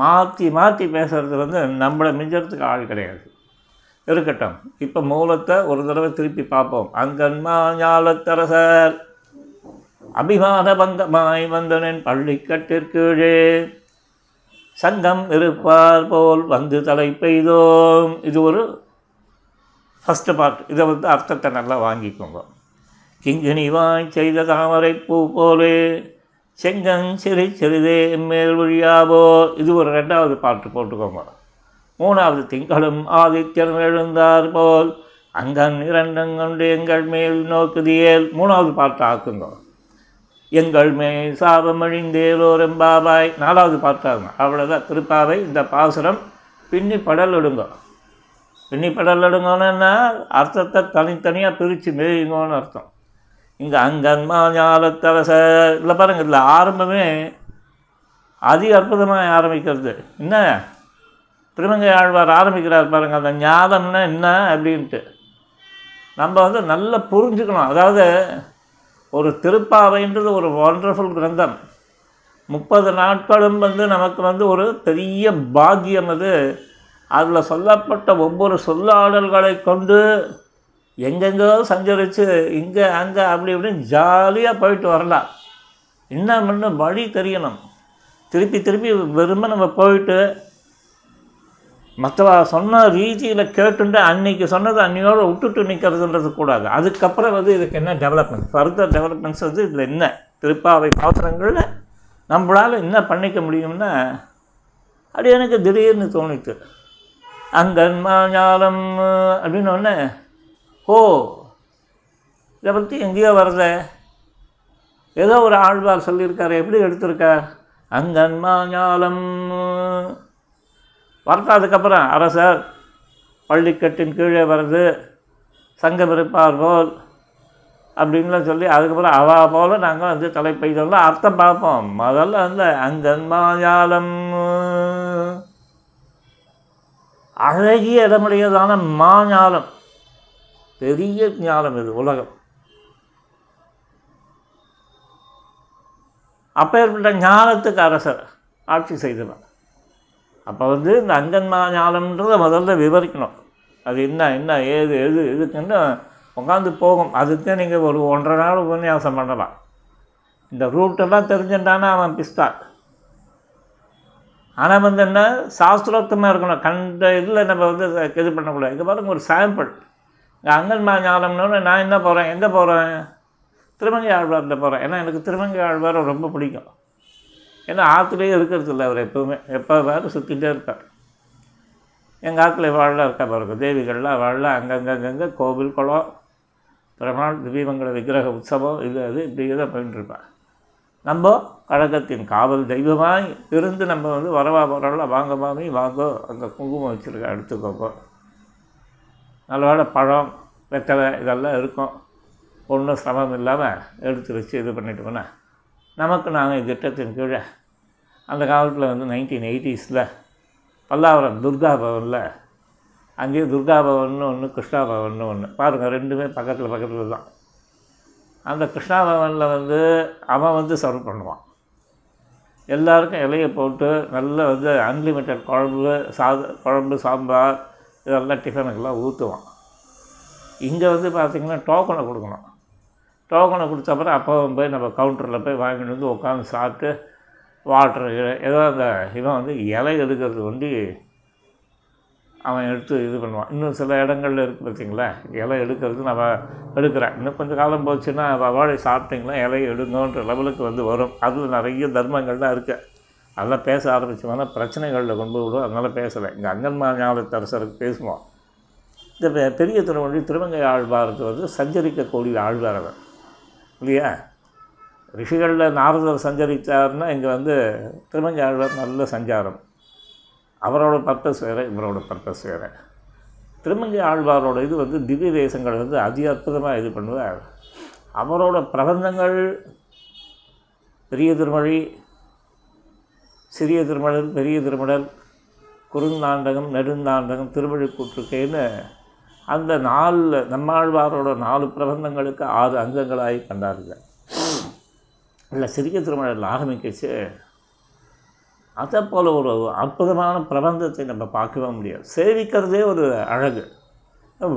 மாற்றி மாற்றி பேசுகிறது வந்து நம்மளை மிஞ்சறதுக்கு ஆள் கிடையாது. இருக்கட்டும். இப்போ மூலத்தை ஒரு தடவை திருப்பி பார்ப்போம். அங்கன்மா ஞாலத்தரசர் அபிமான பந்தமாய் வந்தனின் பள்ளிக்கட்டிற்கீழே சங்கம் இருப்பார் போல் வந்து தலை பெய்தோம். இது ஒரு ஃபஸ்ட்டு பார்ட் இதை வந்து அர்த்தத்தை நல்லா வாங்கிக்கோங்க. கிங்கினிவாய் செய்த தாமரை பூ போலே செங்கன் சிறு சிறிதே மேல் வழியாவோ. இது ஒரு ரெண்டாவது பாட்டு போட்டுக்கோங்க. மூணாவது திங்களும் ஆதித்யன் எழுந்தார் போல் அங்கன் இரண்டங்கொண்டு எங்கள் மேல் நோக்குதியேல். மூணாவது பாட்டு ஆக்குங்க. எங்கள் மேல் சாபமழிந்தேலோர் பாபாய். நாலாவது பாட்டாங்க அவ்வளோதான் திருப்பாவை இந்த பாசுரம் பின்னி படல் எடுங்க பின்னி படல் அர்த்தத்தை தனித்தனியாக பிரித்து மேயுங்கன்னு அர்த்தம். இங்கே அங்கன்மா ஞாலத்தரச இல்லை பாருங்க இல்லை ஆரம்பமே அதி அற்புதமாக ஆரம்பிக்கிறது. என்ன? திருமங்கை ஆழ்வார் ஆரம்பிக்கிறார் பாருங்கள் அந்த ஞாதம்னா என்ன அப்படின்ட்டு. நம்ம வந்து நல்லா புரிஞ்சுக்கணும். அதாவது ஒரு திருப்பாவைன்றது ஒரு ஒண்டர்ஃபுல் கிரந்தம். முப்பது நாட்களும் வந்து நமக்கு வந்து ஒரு பெரிய பாக்கியம் அது. அதில் சொல்லப்பட்ட ஒவ்வொரு சொல்லாடல்களை கொண்டு எங்கெங்கோ சஞ்சரித்து இங்கே அங்கே அப்படி இப்படின்னு ஜாலியாக போயிட்டு வரலாம். இன்னும் இன்னும் வழி தெரியணும். திருப்பி திருப்பி வெறுமை நம்ம போயிட்டு மற்றவ சொன்ன ரீதியில் கேட்டுட்டு அன்னைக்கு சொன்னதை அன்னையோடு விட்டுட்டு நிற்கிறதுன்றது கூடாது. அதுக்கப்புறம் வந்து இதுக்கு என்ன டெவலப்மெண்ட் ஃபர்தர் டெவலப்மெண்ட்ஸ் வந்து இதில் என்ன? திருப்பாவை பாத்திரங்களில் நம்மளால் என்ன பண்ணிக்க முடியும்னா அப்படி எனக்கு திடீர்னு தோணித்து அங்கன்மா அப்படின்னு ஒன்று ஓ இதை பற்றி எங்கேயோ வர்றத ஏதோ ஒரு ஆழ்வார் சொல்லியிருக்காரு. எப்படி எடுத்திருக்கார் அங்கன்மா ஞானம் அதுக்கப்புறம் அரசர் பள்ளிக்கட்டின் கீழே வருது சங்கம் இருப்பார் போல் அப்படின்லாம் சொல்லி அதுக்கப்புறம் அவா போல் நாங்கள் வந்து தலைப்பை தலைப்பெய்தெல்லாம் அர்த்தம் பார்ப்போம். முதல்ல வந்து அங்கன்மாயாலம் அழகிய இடமுடையதான மா ஞாலம் பெரிய ஞானம் இது உலகம். அப்பேற்பட்ட ஞானத்துக்கு அரசர் ஆட்சி செய்தவர். அப்போ வந்து இந்த அங்கன்மா ஞானம்ன்றதை முதல்ல விவரிக்கணும். அது என்ன என்ன ஏது எது எதுக்குன்னு உட்காந்து போகும். அதுக்கு நீங்கள் ஒரு ஒன்றரை நாள் உபன்யாசம் பண்ணலாம். இந்த ரூட்டெல்லாம் தெரிஞ்சுட்டானா அவன் பிஸ்தான் ஆனால் வந்து என்ன சாஸ்திரோக்தமாக இருக்கணும். கண்ட இதில் நம்ம வந்து இது பண்ணக்கூடாது. இது பாருங்க ஒரு சாம்பிள் இந்த அங்கன்மா ஞானம்னு நான் என்ன போகிறேன் எங்கே போகிறேன் திருமங்கை ஆழ்வார்கிட்ட போகிறேன் ஏன்னா எனக்கு திருமங்கை ஆழ்வாரை ரொம்ப பிடிக்கும். ஏன்னா ஆற்றுலேயே இருக்கிறது இல்லை அவர் எப்போவுமே. எப்போ வேறு சுற்றிகிட்டே இருப்பார். எங்கள் ஆற்றுல வாழலாம் இருக்கா பாருங்க தேவிகள்லாம் வாழலாம் அங்கங்கங்கங்கே கோவில் குளம் பெருமாள் திவீபங்கள விக்கிரக உற்சவம் இது அது இப்படி தான் போயிட்டு நம்ம கழகத்தின் காவல் தெய்வமாய் இருந்து நம்ம வந்து வரவா வரல வாங்க மாமி வாங்கோ அங்கே குங்குமம் வச்சுருக்க எடுத்துக்கோங்க. நல்ல வேளை பழம் வெத்தலை இதெல்லாம் இருக்கும். ஒன்றும் சிரமம் இல்லாமல் எடுத்து வச்சு இது பண்ணிட்டோம்னா நமக்கு நாங்கள் திட்டத்தின் கீழே அந்த காலத்தில் வந்து நைன்டீன் எயிட்டிஸில் பல்லாவரம் துர்கா பவனில் அங்கேயே துர்கா பவன்னு ஒன்று கிருஷ்ணா பவன்னு ஒன்று பாருங்கள் ரெண்டுமே பக்கத்தில் பக்கத்தில் தான் அந்த கிருஷ்ணாபவனில் வந்து அவன் வந்து சர்வ் பண்ணுவான். எல்லாருக்கும் இலையை போட்டு நல்லா வந்து அன்லிமிட்டட் குழம்பு சாத குழம்பு சாம்பார் இதெல்லாம் டிஃபனுக்கெல்லாம் ஊற்றுவான் இங்கே வந்து பார்த்திங்கன்னா டோக்கனை கொடுக்கணும். டோக்கனை கொடுத்தப்பறம் அப்போவும் அப்போ போய் நம்ம கவுண்டரில் போய் வாங்கிட்டு வந்து உட்காந்து சாப்பிட்டு வாட்ரு ஏதோ அந்த இவன் வந்து இலை எடுக்கிறது வந்து அவன் எடுத்து இது பண்ணுவான். இன்னும் சில இடங்கள்ல இருக்குது பார்த்திங்களா இலை எடுக்கிறது நம்ம எடுக்கிறேன். இன்னும் கொஞ்சம் காலம் போச்சுன்னா வாழை சாப்பிட்டிங்களா இலையை எடுங்கன்ற லெவலுக்கு வந்து வரும். அதில் நிறைய தர்மங்கள்லாம் இருக்குது அதெல்லாம் பேச ஆரம்பிச்சோம்னா பிரச்சனைகளில் கொண்டு விடும். அதனால் பேசலை. இங்கே அங்கன்மா ஞாபகத்தரசருக்கு பேசுவோம். இந்த பெ- பெரிய திருமொழி திருமங்கை ஆழ்வாருக்கு வந்து சஞ்சரிக்கக்கூடிய ஆழ்வார் அவர் இல்லையா? ரிஷிகளில் நாரதர் சஞ்சரித்தார்னா இங்கே வந்து திருமங்கை ஆழ்வார் நல்ல சஞ்சாரம். அவரோட பர்பஸ் வேறு இவரோட பர்பஸ் வேறு திருமங்கை ஆழ்வாரோட இது வந்து திவ்ய தேசங்கள் வந்து அதி அற்புதமாக இது பண்ணுவார். அவரோட பிரபந்தங்கள் பெரிய திருமொழி சிறிய திருமடல் பெரிய திருமடல் குறுந்தாண்டகம் நெடுந்தாண்டகம் திருவள்ளிக்கூற்றுக்கைன்னு அந்த நாலு நம்மாழ்வாரோட நாலு பிரபந்தங்களுக்கு ஆறு அங்கங்களாகி கண்டாருங்க இல்லை சிறிய திருமணத்தில் ஆரம்பிக்கச்சு அதை போல் ஒரு அற்புதமான பிரபந்தத்தை நம்ம பார்க்கவே முடியாது. சேவிக்கிறதே ஒரு அழகு.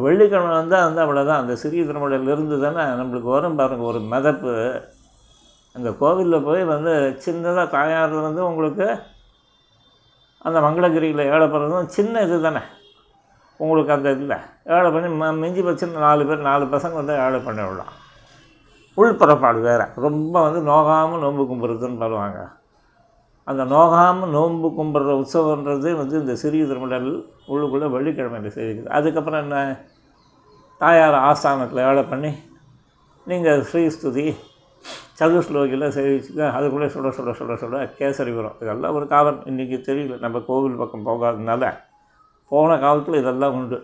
வெள்ளிக்கிழமை வந்தால் வந்து அவ்வளோதான் அந்த சிறிய திருமலையிலிருந்து தானே நம்மளுக்கு வரும் பாருங்கள் ஒரு மிதப்பு. அந்த கோவிலில் போய் வந்து சின்னதாக தாயார் வந்து உங்களுக்கு அந்த மங்களகிரியில் ஏழை சின்ன இது தானே. உங்களுக்கு அந்த இதில் ஏழை பண்ணி ம மிஞ்சி வச்சு நாலு பேர் நாலு பசங்க வந்து ஏழை பண்ணி விடலாம். உள்புறப்பாடு வேறு. ரொம்ப வந்து நோகாமல் நோன்பு கும்பிட்றதுன்னு பாருவாங்க. அந்த நோகாமல் நோன்பு கும்பிட்ற உற்சவன்றது வந்து இந்த சிறிய திருமடல் உள்ளுக்குள்ளே வெள்ளிக்கிழமையில் செய்யுது அதுக்கப்புறம் என்ன? தாயார் ஆஸ்தானத்தில் ஏழை பண்ணி நீங்கள் ஸ்ரீஸ்துதி சதுஸ்லோகியில் சேவிச்சுக்க அதுக்குள்ளே சுட சுட சுட சுட கேசரி வரும். இதெல்லாம் ஒரு காலம் இன்றைக்கி தெரியல. நம்ம கோவில் பக்கம் போகாததுனால போன காலத்தில் இதெல்லாம் உண்டு.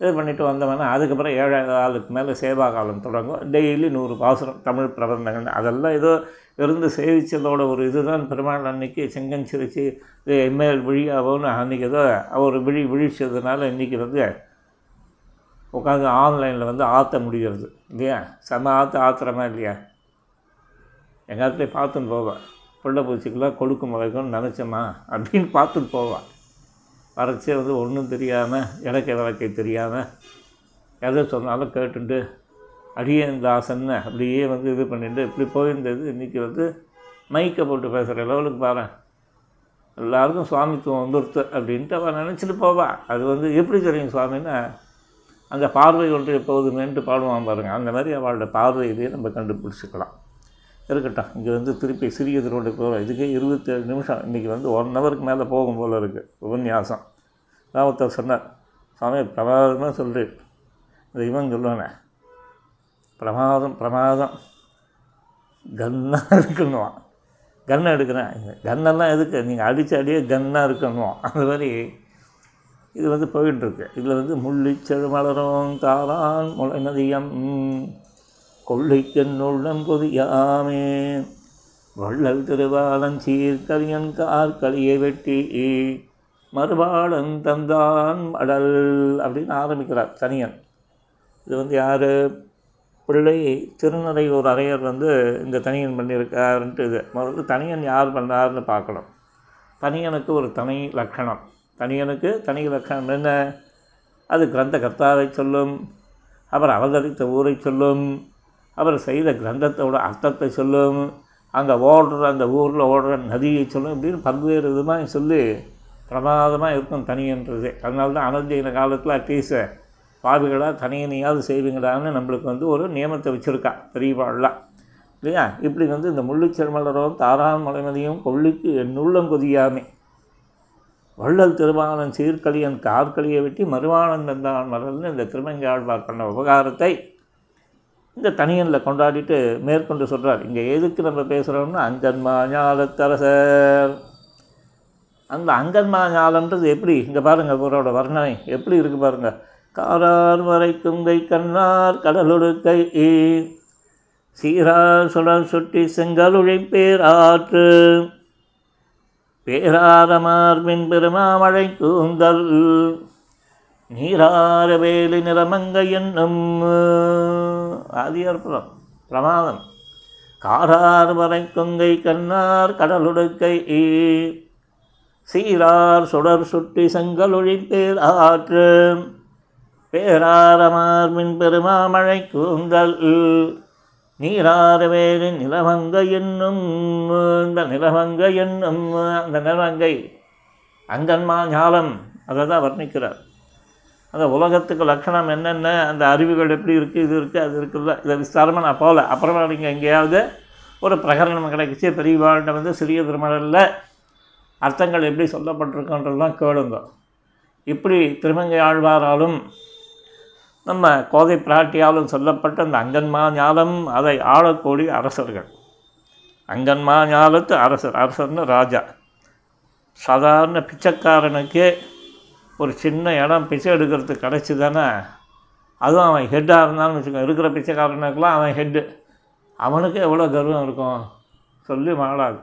இது பண்ணிவிட்டு வந்தவொடனே அதுக்கப்புறம் ஏழாவது காலுக்கு மேலே சேவா காலம் தொடங்கும். டெய்லி நூறு பாசுரம் தமிழ் பிரபந்தங்கள். அதெல்லாம் ஏதோ இருந்து சேவித்ததோட ஒரு இதுதான். பெருமாள் அன்னைக்கு செங்கன் சிரிச்சு எம்எல் விழியாவோன்னு அன்றைக்கி ஏதோ அவர் விழி விழிச்சதுனால இன்றைக்கி வந்து உட்காந்து ஆன்லைனில் வந்து ஆற்ற முடிகிறது. இல்லையா? செம ஆற்ற ஆத்துறமா இல்லையா? எங்காத்துலேயும் பார்த்துன்னு போவேன் பிள்ளை பூச்சிக்கெல்லாம் கொடுக்கு முளைக்கும் நினச்சோமா அப்படின்னு பார்த்துட்டு போவான் வரைச்சே வந்து ஒன்றும் தெரியாமல் இலக்கை வழக்கை தெரியாமல் எதை சொன்னாலும் கேட்டுண்டு அடியேன் அப்படியே வந்து இது பண்ணிட்டு இப்படி போயிருந்தது. இன்றைக்கி வந்து மைக்கை போட்டு பேசுகிற லெவலுக்கு பாரு. எல்லாருக்கும் சுவாமித்துவம் வந்துருத்து அப்படின்ட்டு அவன் நினச்சிட்டு போவா. அது வந்து எப்படி தெரியும் சுவாமின்னா அந்த பார்வை ஒன்று எப்போதுமேன்ட்டு பாடுவான் பாருங்க. அந்த மாதிரி அவளோட பார்வை இதையே நம்ம கண்டுபிடிச்சிக்கலாம். இருக்கட்டும் இங்கே வந்து திருப்பி சிறிய திருவள்ளி போகிறோம் இதுக்கே இருபத்தேழு நிமிஷம். இன்றைக்கி வந்து ஒன் ஹவருக்கு மேலே போகும் போல் இருக்குது உபன்யாசம். ராவத்தர் சொன்னார் சுவாமி பிரபாதமாக சொல்கிறேன் இந்த இவன் சொல்லுவானே பிரமாதம் பிரமாதம். கன்னாக இருக்குன்னுவான். கன்னை எடுக்கிறேன். கன்னெல்லாம் எதுக்கு? நீங்கள் அடித்த அடியே கன்னாக இருக்கணும் அந்த மாதிரி இது வந்து போயிட்டுருக்கு இதில் வந்து முள்ளிச்செழு மலரும் காலான் முளை நதியம் கொள்ளைக்கென்னுள்ளம் கொதியாமே வள்ளல் திருவாளன் கலியன் கார்களியை வெட்டி மறுபாடன் தந்தான் அடல் அப்படின்னு ஆரம்பிக்கிறார் தனியன். இது வந்து யார்? பிள்ளை திருநறையூர் அரையர் வந்து இந்த தனியன் பண்ணியிருக்காருன்ட்டு இது. முதல்ல தனியன் யார் பண்ணார்னு பார்க்கணும். தனியனுக்கு ஒரு தனி லட்சணம். தனியனுக்கு தனி லட்சணம் என்ன? அது கிரந்த கர்த்தாவை சொல்லும். அவர் அவதரித்த ஊரை சொல்லும். அவர் செய்த கிரந்தத்தோட அர்த்தத்தை சொல்லும். அங்கே ஓடுற அந்த ஊரில் ஓடுற நதியை சொல்லும். இப்படின்னு பல்வேறு விதமாக சொல்லி பிரமாதமாக இருக்கும் தனியன்றது. அதனால தான் அனந்தீன காலத்தில் அட்லீஸ்ட் பாவிகளாக தனியனையாவது செய்வீங்களான்னு நம்மளுக்கு வந்து ஒரு நியமத்தை வச்சுருக்கா பெரியவாள்லாம். இல்லையா? இப்படி வந்து இந்த முள்ளிச்செருமலரும் தாரான் மலைமதியும் கொள்ளிக்கு என்னுள்ளம் கொதியாமே. வள்ளல் திருவாணன் சீர்கலியன் கார்கலியை வெட்டி மறுவாணன் தந்தான் மலர்னு இந்த திருமங்காழ்வார் பண்ண உபகாரத்தை இந்த தனியனில் கொண்டாடிட்டு மேற்கொண்டு சொல்கிறார் இங்கே எதுக்கு நம்ம பேசுகிறோம்னா அங்கன்மா ஞாலத்தரசர். அந்த அங்கன்மா ஞாலன்றது எப்படி? இங்கே பாருங்கள் இவரோட வர்ணனை எப்படி இருக்குது பாருங்கள் காரார் வரைக்கும் கை கண்ணார் கடலொடுக்கை சீரார் சுடர் சுட்டி செங்கலுழை பேராற்று. பேராரமார் மின் பெருமாமழை கூந்தல். நீரார வேலி நிறமங்க என்னும் ஆதி பிரமாதம். காரார் வரை கொங்கை கண்ணார் கடலுடுக்கை சீரார் சுடர் சுட்டி செங்கலொழி பேர் ஆற்று பேராரமார்மின் பெருமாமழை கூந்தல். நீராரவேறு நிலவங்க என்னும் இந்த நிலவங்க என்னும் அந்த நிலவங்கை அங்கன்மா ஞாலம். அதை தான் வர்ணிக்கிறார். அந்த உலகத்துக்கு லட்சணம் என்னென்ன அந்த அறிவுகள் எப்படி இருக்குது இது இருக்குது அது இருக்குல்ல. இதை விஸ்தாரமாக நான் போகல. அப்புறமா நீங்கள் எங்கேயாவது ஒரு பிரகரணம் கிடைக்கிச்சு பெரியவாழ்கிட்ட வந்து சிறிய திருமணத்தில் அர்த்தங்கள் எப்படி சொல்லப்பட்டிருக்குன்றதுலாம் கேளுங்க. இப்படி திருமங்கை ஆழ்வாராலும் நம்ம கோதை பிராட்டியாலும் சொல்லப்பட்ட அந்த அங்கன்மா ஞாலம் அதை ஆளக்கூடிய அரசர்கள். அங்கன்மா ஞாலத்து அரசர் அரசர்னு ராஜா. சாதாரண பிச்சைக்காரனுக்கே ஒரு சின்ன இடம் பிச்சை எடுக்கிறதுக்கு கிடச்சிதானே அதுவும் அவன் ஹெட்டாக இருந்தான்னு வச்சுக்கோ இருக்கிற பிச்சைக்காரனுக்கெல்லாம் அவன் ஹெட்டு அவனுக்கு எவ்வளோ கர்வம் இருக்கும்? சொல்லி மாளாது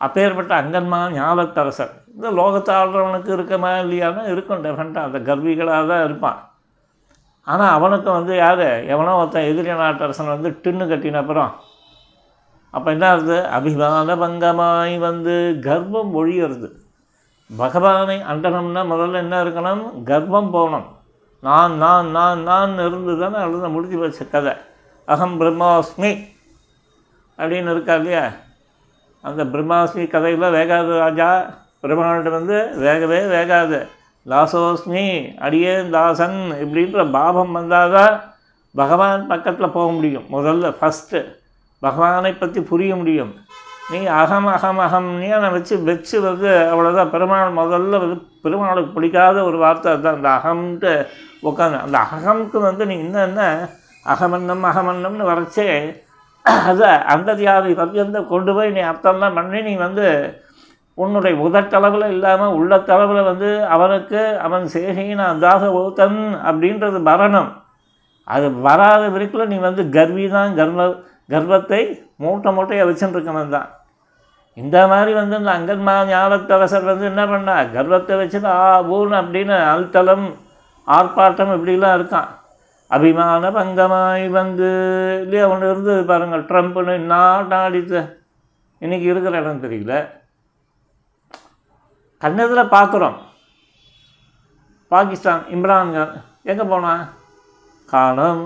அப்பேற்பட்ட அங்கன்மா ஞாலத்தரசர். இந்த லோகத்தை ஆள்றவனுக்கு இருக்கமா இல்லையானா இருக்கும் டெஃபரெண்ட்டாக அந்த கர்விகளாக தான் இருப்பான். ஆனால் அவனுக்கு வந்து யார்? எவனோ ஒருத்தன் எதிரி நாட்டரசன் வந்து டின்னு கட்டின அப்புறம். அப்போ என்ன ஆகுது? அபிமான பங்கமாய் வந்து கர்வம் ஒழியறது. பகவானை அண்டனம்னா முதல்ல என்ன இருக்கணும்? கர்வம் போகணும். நான் நான் நான் நான் இருந்து தானே அழுத முடிஞ்சு வச்ச கதை. அகம் பிரம்மாஸ்மி அப்படின்னு இருக்கா இல்லையா? அந்த பிரம்மாஸ்மி கதையில் வேகாது ராஜா. பிரம்மாண்ட வந்து வேகவே வேகாது. தாசோஸ்மி அடியேன் தாசன் இப்படின்ற பாவம் வந்தால் தான் பகவான் பக்கத்தில் போக முடியும். முதல்ல ஃபஸ்ட்டு பகவானை பற்றி புரிய முடியும். நீ அகம் அகம் அகம்னே நான் வச்சு வச்சு வந்து அவ்வளோதான் பெருமாள் முதல்ல வந்து பெருமாளுக்கு பிடிக்காத ஒரு வார்த்தை அதுதான். அந்த அகம்ன்ட்டு உட்காந்து அந்த அகம்க்கு வந்து நீ இன்னும் என்ன? அகமன்னம் அகமன்னம்னு வரைச்சே அதை அந்ததியாதி பர்யந்த கொண்டு போய் நீ அர்த்தம்லாம் பண்ணி நீ வந்து உன்னுடைய உதட்டளவில் இல்லாமல் உள்ளத்தளவில் வந்து அவனுக்கு அவன் சேகையின் அந்தாக ஒருத்தன் அப்படின்றது வரணும் அது வராத வரைக்கும் நீ வந்து கர்வி தான் கர்வ கர்வத்தை மூட்டை மூட்டையை வச்சுட்டுருக்கவன் தான் இந்த மாதிரி வந்து இந்த அங்கன்மா ஞாபகத்தரசர் வந்து என்ன பண்ணா கர்வத்தை வச்சுட்டு ஆ ஊன் அப்படின்னு அல்தலம் ஆர்ப்பாட்டம் இப்படிலாம் இருக்கான். அபிமான பங்கமாய் வந்து இல்லையா ஒன்று இருந்தது பாருங்கள் ட்ரம்ப்னு நாட்டாடித்த இன்றைக்கி இருக்கிற இடம் தெரியல. கண்ணதில் பார்க்குறோம் பாகிஸ்தான் இம்ரான்கான் எங்கே போனான் காலம்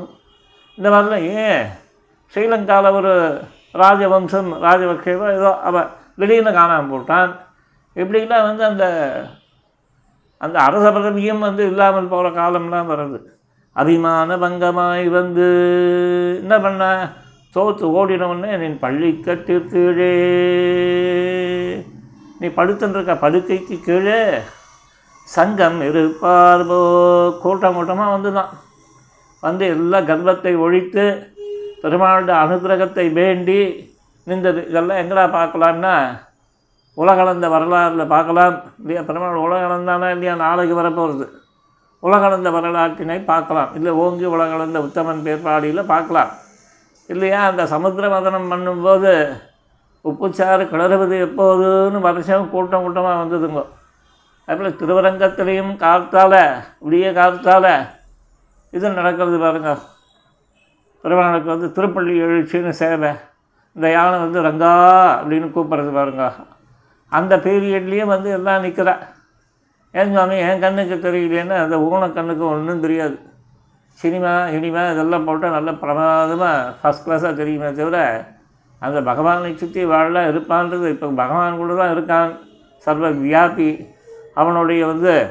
இந்த மாதிரிலாம் ஏன்? ஸ்ரீலங்காவில் ஒரு ராஜவம்சம் ராஜபக்சேவோ ஏதோ அவன் திடீர்னு காணாமல் போட்டான். இப்படிலாம் வந்து அந்த அந்த அரச பதவியும் வந்து இல்லாமல் போகிற காலம்லாம் வருது. அபிமான பங்கமாய் வந்து என்ன பண்ண? தோற்று ஓடினவுடனே என் பள்ளி கீழே நீ படுத்துருக்க படுக்கைக்கு கீழே சங்கம் இருப்பார்போ கூட்டம் கூட்டமாக வந்து தான் வந்து எல்லா கர்வத்தை ஒழித்து பெருமாளுடைய அனுகிரகத்தை வேண்டி நின்றது. இதெல்லாம் எங்கடா பார்க்கலான்னா உலகளந்த வரலாறில் பார்க்கலாம். இல்லையா பெருமாள் உலகளந்தானா இல்லையா நாளைக்கு வரப்போகிறது உலகளந்த வரலாற்றினை பார்க்கலாம். இல்லை ஓங்கி உலகளந்த உத்தமன் பேர்பாடியில் பார்க்கலாம். இல்லையா அந்த சமுத்திர மதனம் பண்ணும்போது உப்புச்சாறு கிளறுவது எப்போதுன்னு வருஷம் கூட்டம் கூட்டமாக வந்ததுங்க. அதுபோல் திருவரங்கத்திலையும் காலத்தால் விடிய காலத்தால் இது நடக்கிறது பாருங்க. பெருமாளுக்கு வந்து திருப்பள்ளி எழுச்சின்னு சேவை. இந்த யானை வந்து ரங்கா அப்படின்னு கூப்பிட்றது பாருங்க. அந்த பீரியட்லேயும் வந்து எல்லாம் நிற்கிறா ஏன் சுவாமி என் கண்ணுக்கு தெரியலேன்னு அந்த ஊன கண்ணுக்கு ஒன்றும் தெரியாது. சினிமா இனிமா இதெல்லாம் போட்டால் நல்ல பிரமாதமாக ஃபஸ்ட் கிளாஸாக தெரியுமே தவிர அந்த பகவானை சுற்றி வாழலாம் இருப்பான்றது. இப்போ பகவான் கூட தான் இருக்கான். சர்வ வியாபி. அவனுடைய வந்து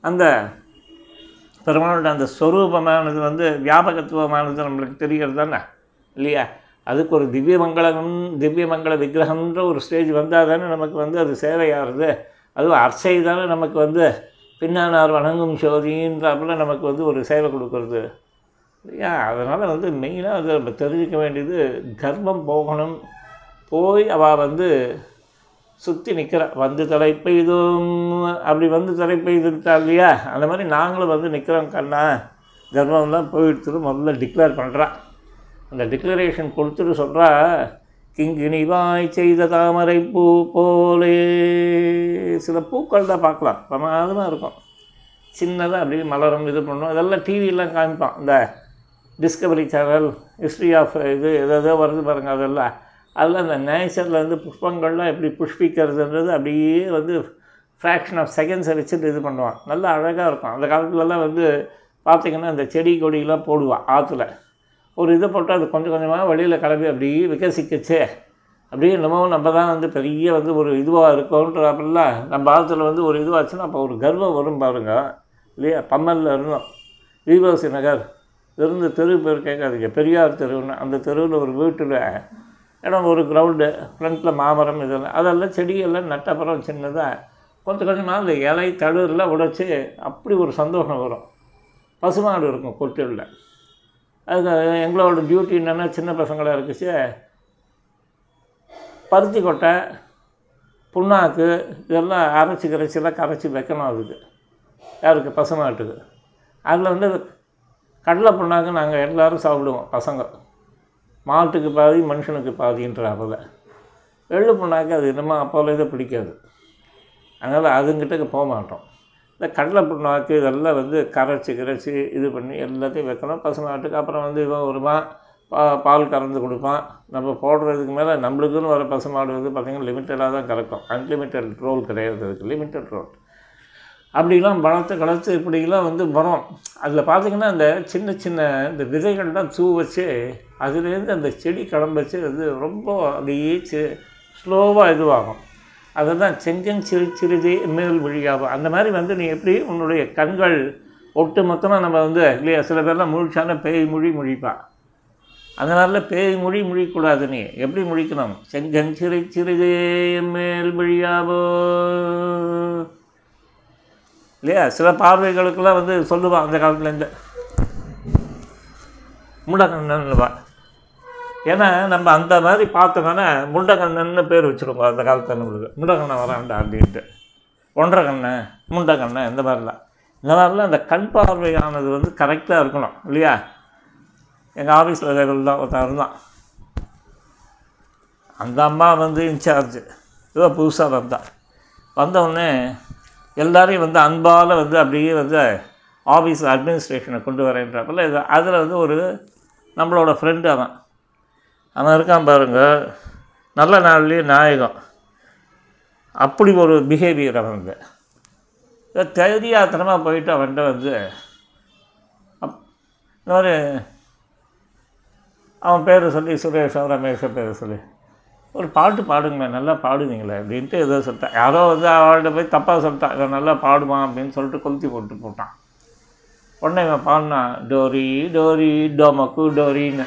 அந்த பெருமானோட அந்த ஸ்வரூபமானது வந்து வியாபகத்துவமானது நம்மளுக்கு தெரிகிறது தானே? இல்லையா? அதுக்கு ஒரு திவ்ய மங்களம் திவ்ய மங்கள விக்கிரகம்ன்ற ஒரு ஸ்டேஜ் வந்தால் தானே நமக்கு வந்து அது சேவையாகிறது. அதுவும் அர்ச்சை தானே நமக்கு வந்து பின்னானார் வணங்கும் சோதின்றாப்புல நமக்கு வந்து ஒரு சேவை கொடுக்கறது. அதனால் வந்து மெயினாக அதை நம்ம தெரிஞ்சுக்க வேண்டியது கர்ப்பம் போகணும் போய் அவள் வந்து சுற்றி நிற்கிறா வந்து தலை பெய்தும் அப்படி வந்து தலை பெய்துட்டா இல்லையா? அந்த மாதிரி நாங்களும் வந்து நிற்கிறோம் கண்ணா. கர்ப்பம்லாம் போயிடுத்து முதல்ல டிக்ளேர் பண்ணுறா அந்த டிக்ளரேஷன் கொடுத்துட்டு சொல்கிறா கிங்கிணிவாய் செய்த தாமரை பூ போலே. சில பூக்கள் தான் பார்க்கலாம். பிரமாதமாக இருக்கும். சின்னதாக அப்படியே மலரும் இது பண்ணும். அதெல்லாம் டிவியெலாம் காமிப்பான். இந்த டிஸ்கவரி சேனல் ஹிஸ்ட்ரி ஆஃப் இது எதோ வருது பாருங்கள் அதெல்லாம். அதில் அந்த நேச்சரில் வந்து புஷ்பங்கள்லாம் எப்படி புஷ்பிக்கிறதுன்றது அப்படியே வந்து ஃப்ராக்ஷன் ஆஃப் செகண்ட்ஸை வச்சுட்டு இது பண்ணுவான். நல்லா அழகாக இருக்கும். அந்த காலத்துலலாம் வந்து பார்த்திங்கன்னா அந்த செடி கொடியெலாம் போடுவான் ஆற்றுல ஒரு இதை போட்டால் அது கொஞ்சம் கொஞ்சமாக வெளியில் கிளம்பி அப்படியே விகசிக்கச்சே. அப்படியே என்னமோ நம்ம தான் வந்து பெரிய வந்து ஒரு இதுவாக இருக்கோன்ற அப்படிலாம் நம்ம ஆற்றுல வந்து ஒரு இதுவாச்சுன்னா அப்போ ஒரு கர்வம் வரும் பாருங்க. இல்லையா? பம்மலில் இருந்தோம். தீபசி நகர். இருந்து தெரு பேர் கேட்காதீங்க. பெரியார் தெருன்னு அந்த தெருவில் ஒரு வீட்டில் இடம் ஒரு க்ரௌண்டு ஃப்ரண்ட்டில் மாமரம் இதெல்லாம் அதெல்லாம் செடியெல்லாம் நட்டப்புறம் சின்னதாக கொஞ்சம் கொஞ்சமாக அந்த இலை தழுரெலாம் உடைச்சி அப்படி ஒரு சந்தோஷம் வரும். பசுமாடு இருக்கும் கொட்டிலில். அது எங்களோட டியூட்டி என்னென்னா சின்ன பசங்களாக இருக்குச்சு. பருத்தி கொட்டை புண்ணாக்கு இதெல்லாம் அரைச்சி கரைச்சிலாம் கரைச்சி வைக்கணும் அதுக்கு. யாருக்கு? பசுமாட்டுக்கு. அதில் வந்து கடலை புண்ணாக்கு நாங்கள் எல்லோரும் சாப்பிடுவோம் பசங்க. மாட்டுக்கு பாதி மனுஷனுக்கு பாதின்றாப்புல எள்ளு புண்ணாக்கு அது என்னமோ அப்போலேருந்தே பிடிக்காது. அதனால் அதுங்கிட்ட போக மாட்டோம். இந்த கடலை புண்ணாக்கு இதெல்லாம் வந்து கரைச்சி கிரைச்சி இது பண்ணி எல்லாத்தையும் வைக்கணும். பசுமாட்டுக்கு அப்புறம் வந்து இவன் வருவான் பா பால் கறந்து கொடுப்பான். நம்ம போடுறதுக்கு மேலே நம்மளுக்குன்னு வர பசுமாடு வந்து பார்த்திங்கன்னா லிமிட்டடாக தான் கறக்கும். அன்லிமிட்டட் ரோல் கிடையாது. அதுக்கு லிமிட்டட் ரோல். அப்படிலாம் வளர்த்து வளர்த்து இப்படிலாம் வந்து மரம் அதில் பார்த்திங்கன்னா அந்த சின்ன சின்ன இந்த விதைகள்லாம் தூ வச்சு அதுலேருந்து அந்த செடி கிளம்பச்சு அது ரொம்ப அப்படியே ஸ்லோவாக இதுவாகும். அதை தான் செஞ்சன் சிறு சிறிதே மேல் வழியாகும். அந்த மாதிரி வந்து நீ எப்படி உன்னுடைய கண்கள் ஒட்டு மொத்தமாக நம்ம வந்து இல்லையா சில பேர்லாம் முழிச்சான பேய் மொழி முழிப்பான் அந்த மாதிரிலாம் பேய் மொழி முழிக்கூடாது நீ. எப்படி முழிக்கணும்? செஞ்சன் சிறு சிறிதே மேல் வழியாவோ? இல்லையா? சில பார்வைகளுக்கெல்லாம் வந்து சொல்லுவான் அந்த காலத்துலேருந்து முண்டகண்ணன்னுவா. ஏன்னா நம்ம அந்த மாதிரி பார்த்தோம்னா முண்டகண்ணன்னு பேர் வச்சுருப்போம் அந்த காலத்தில் நம்மளுக்கு. முண்டகண்ணன் வரான்டா அப்படின்ட்டு. ஒன்றரை கண்ணன் முண்டகண்ணன் இந்த மாதிரிலாம். இந்த மாதிரிலாம் அந்த கண் பார்வையானது வந்து கரெக்டாக இருக்கணும் இல்லையா? எங்கள் ஆஃபீஸில் தான் ஒருத்தன் இருந்தான். அந்த அம்மா வந்து இன்சார்ஜ் ஏதோ புதுசாக வந்தான். வந்தவுடனே எல்லாரையும் வந்து அன்பால் வந்து அப்படியே வந்து ஆஃபீஸ் அட்மினிஸ்ட்ரேஷனை கொண்டு வரேன்றப்பல இது அதில் வந்து ஒரு நம்மளோட ஃப்ரெண்டு அவன். அவன் இருக்கான் பாருங்கள் நல்ல நாள்லேயே நாயகம். அப்படி ஒரு பிஹேவியர் அவன் வந்து. தெரியாத்தனமாக போயிட்டு அவன்கிட்ட வந்து அப் இந்த மாதிரி அவன் பேரை சொல்லி சுரேஷம் ரமேஷன் பேரை சொல்லி ஒரு பாட்டு பாடுங்களேன் நல்லா பாடுவீங்களே அப்படின்ட்டு ஏதோ சொல்லிட்டேன் யாரோ வந்து அவள்கிட்ட போய் தப்பாக சொல்லிட்டான் இவன் நல்லா பாடுவான் அப்படின்னு சொல்லிட்டு கொளுத்தி போட்டு போட்டான். உடனே இவன் பாடினான் டோரி டோரி டோமக்கு டோரின்னு.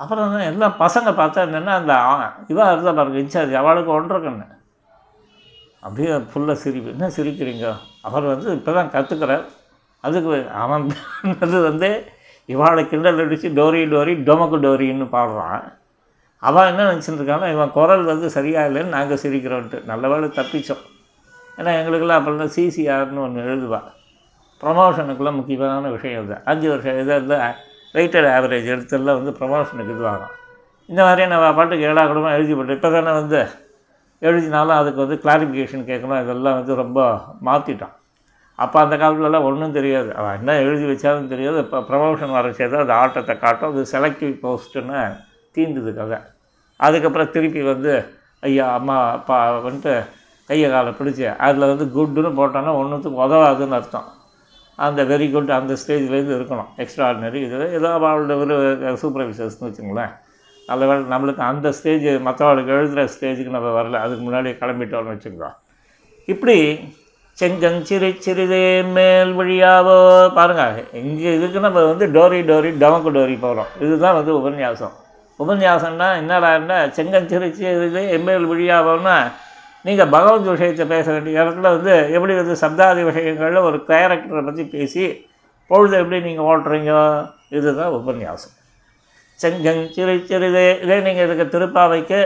அப்புறம் தான் எல்லாம் பசங்க பார்த்தா என்னென்னா அந்த இவன் இருந்தால் பாருங்க இன்சார்ஜ் அவளுக்கு ஒன்றரை கண்ணு. அப்படியே ஃபுல்லாக சிரிப்பு. என்ன சிரிக்கிறீங்க? அவர் வந்து இப்போ தான் கற்றுக்கிறார் அதுக்கு அவன் அது வந்து இவாளை கிண்டல் அடித்து டோரி டோரி டொமக்கு டோரின்னு பாடுறான். அவன் என்ன நினச்சிட்டு இருக்கான்னா இவன் குரல் வந்து சரியாக இல்லைன்னு நாங்கள் சிரிக்கிறோன்ட்டு. நல்ல தப்பித்தோம் தப்பிச்சோம். ஏன்னா எங்களுக்கெல்லாம் அப்போல்லாம் சிசிஆர்னு ஒன்று எழுதுவாள் ப்ரமோஷனுக்கெல்லாம் முக்கியமான விஷயம் இது. அஞ்சு வருஷம் இதாக இல்லை வெயிட்டட் ஆவரேஜ் எடுத்தெல்லாம் வந்து ப்ரமோஷனுக்கு இதுவாகும் இந்த மாதிரியே நம்ம பாட்டுக்கு ஏழா கூடமாக எழுதி போட்டு இப்போ தானே வந்து எழுதினாலும் அதுக்கு வந்து கிளாரிஃபிகேஷன் கேட்கணும். இதெல்லாம் வந்து ரொம்ப மாற்றிட்டான் அப்போ அந்த காலத்துலலாம் ஒன்றும் தெரியாது. அவன் என்ன எழுதி வச்சாலும் தெரியாது. இப்போ ப்ரமோஷன் வர செய்தால் அது ஆட்டத்தை காட்டும். அது செலக்டிவ் போஸ்ட்டுன்னு தீர்ந்தது கதை அதுக்கப்புறம் திருப்பி வந்து ஐயா அம்மா அப்பா வந்துட்டு கையை காலை பிடிச்சி அதில் வந்து குட்டுன்னு போட்டோன்னா ஒன்றுத்துக்கு உதவாதுன்னு அர்த்தம். அந்த வெரி குட் அந்த ஸ்டேஜ்லேருந்து இருக்கணும். எக்ஸ்ட்ராடினரி இது ஏதோ அவளோட ஒரு சூப்பர்வைசர்ஸ்னு வச்சுங்களேன் நல்ல வேலை நம்மளுக்கு அந்த ஸ்டேஜ் மற்றவளுக்கு எழுதுகிற ஸ்டேஜுக்கு நம்ம வரல. அதுக்கு முன்னாடியே கிளம்பிட்டோம்னு வச்சுக்கோங்க இப்படி செங்கன் சிறு சிறிதே மேல் வழியாவோ பாருங்கள் இங்கே இதுக்கு நம்ம வந்து டோரி டோரி டமக்கு டோரி போகிறோம் இதுதான் வந்து உபன்யாசம். உபன்யாசம்னா என்னடான்னா என்ன செங்கஞ்சிருச்சி சிறிதே எம்மேல் வழியாவோன்னா நீங்கள் பகவத் விஷயத்தை பேச வேண்டிய இடத்துல வந்து எப்படி வந்து சப்தாதி விஷயங்களில் ஒரு கேரக்டரை பற்றி பேசி பொழுது எப்படி நீங்கள் ஓட்டுறீங்க? இதுதான் உபன்யாசம். செங்கங் சிறு சிறிது இதே நீங்கள் இதுக்கு திருப்பாவைக்கு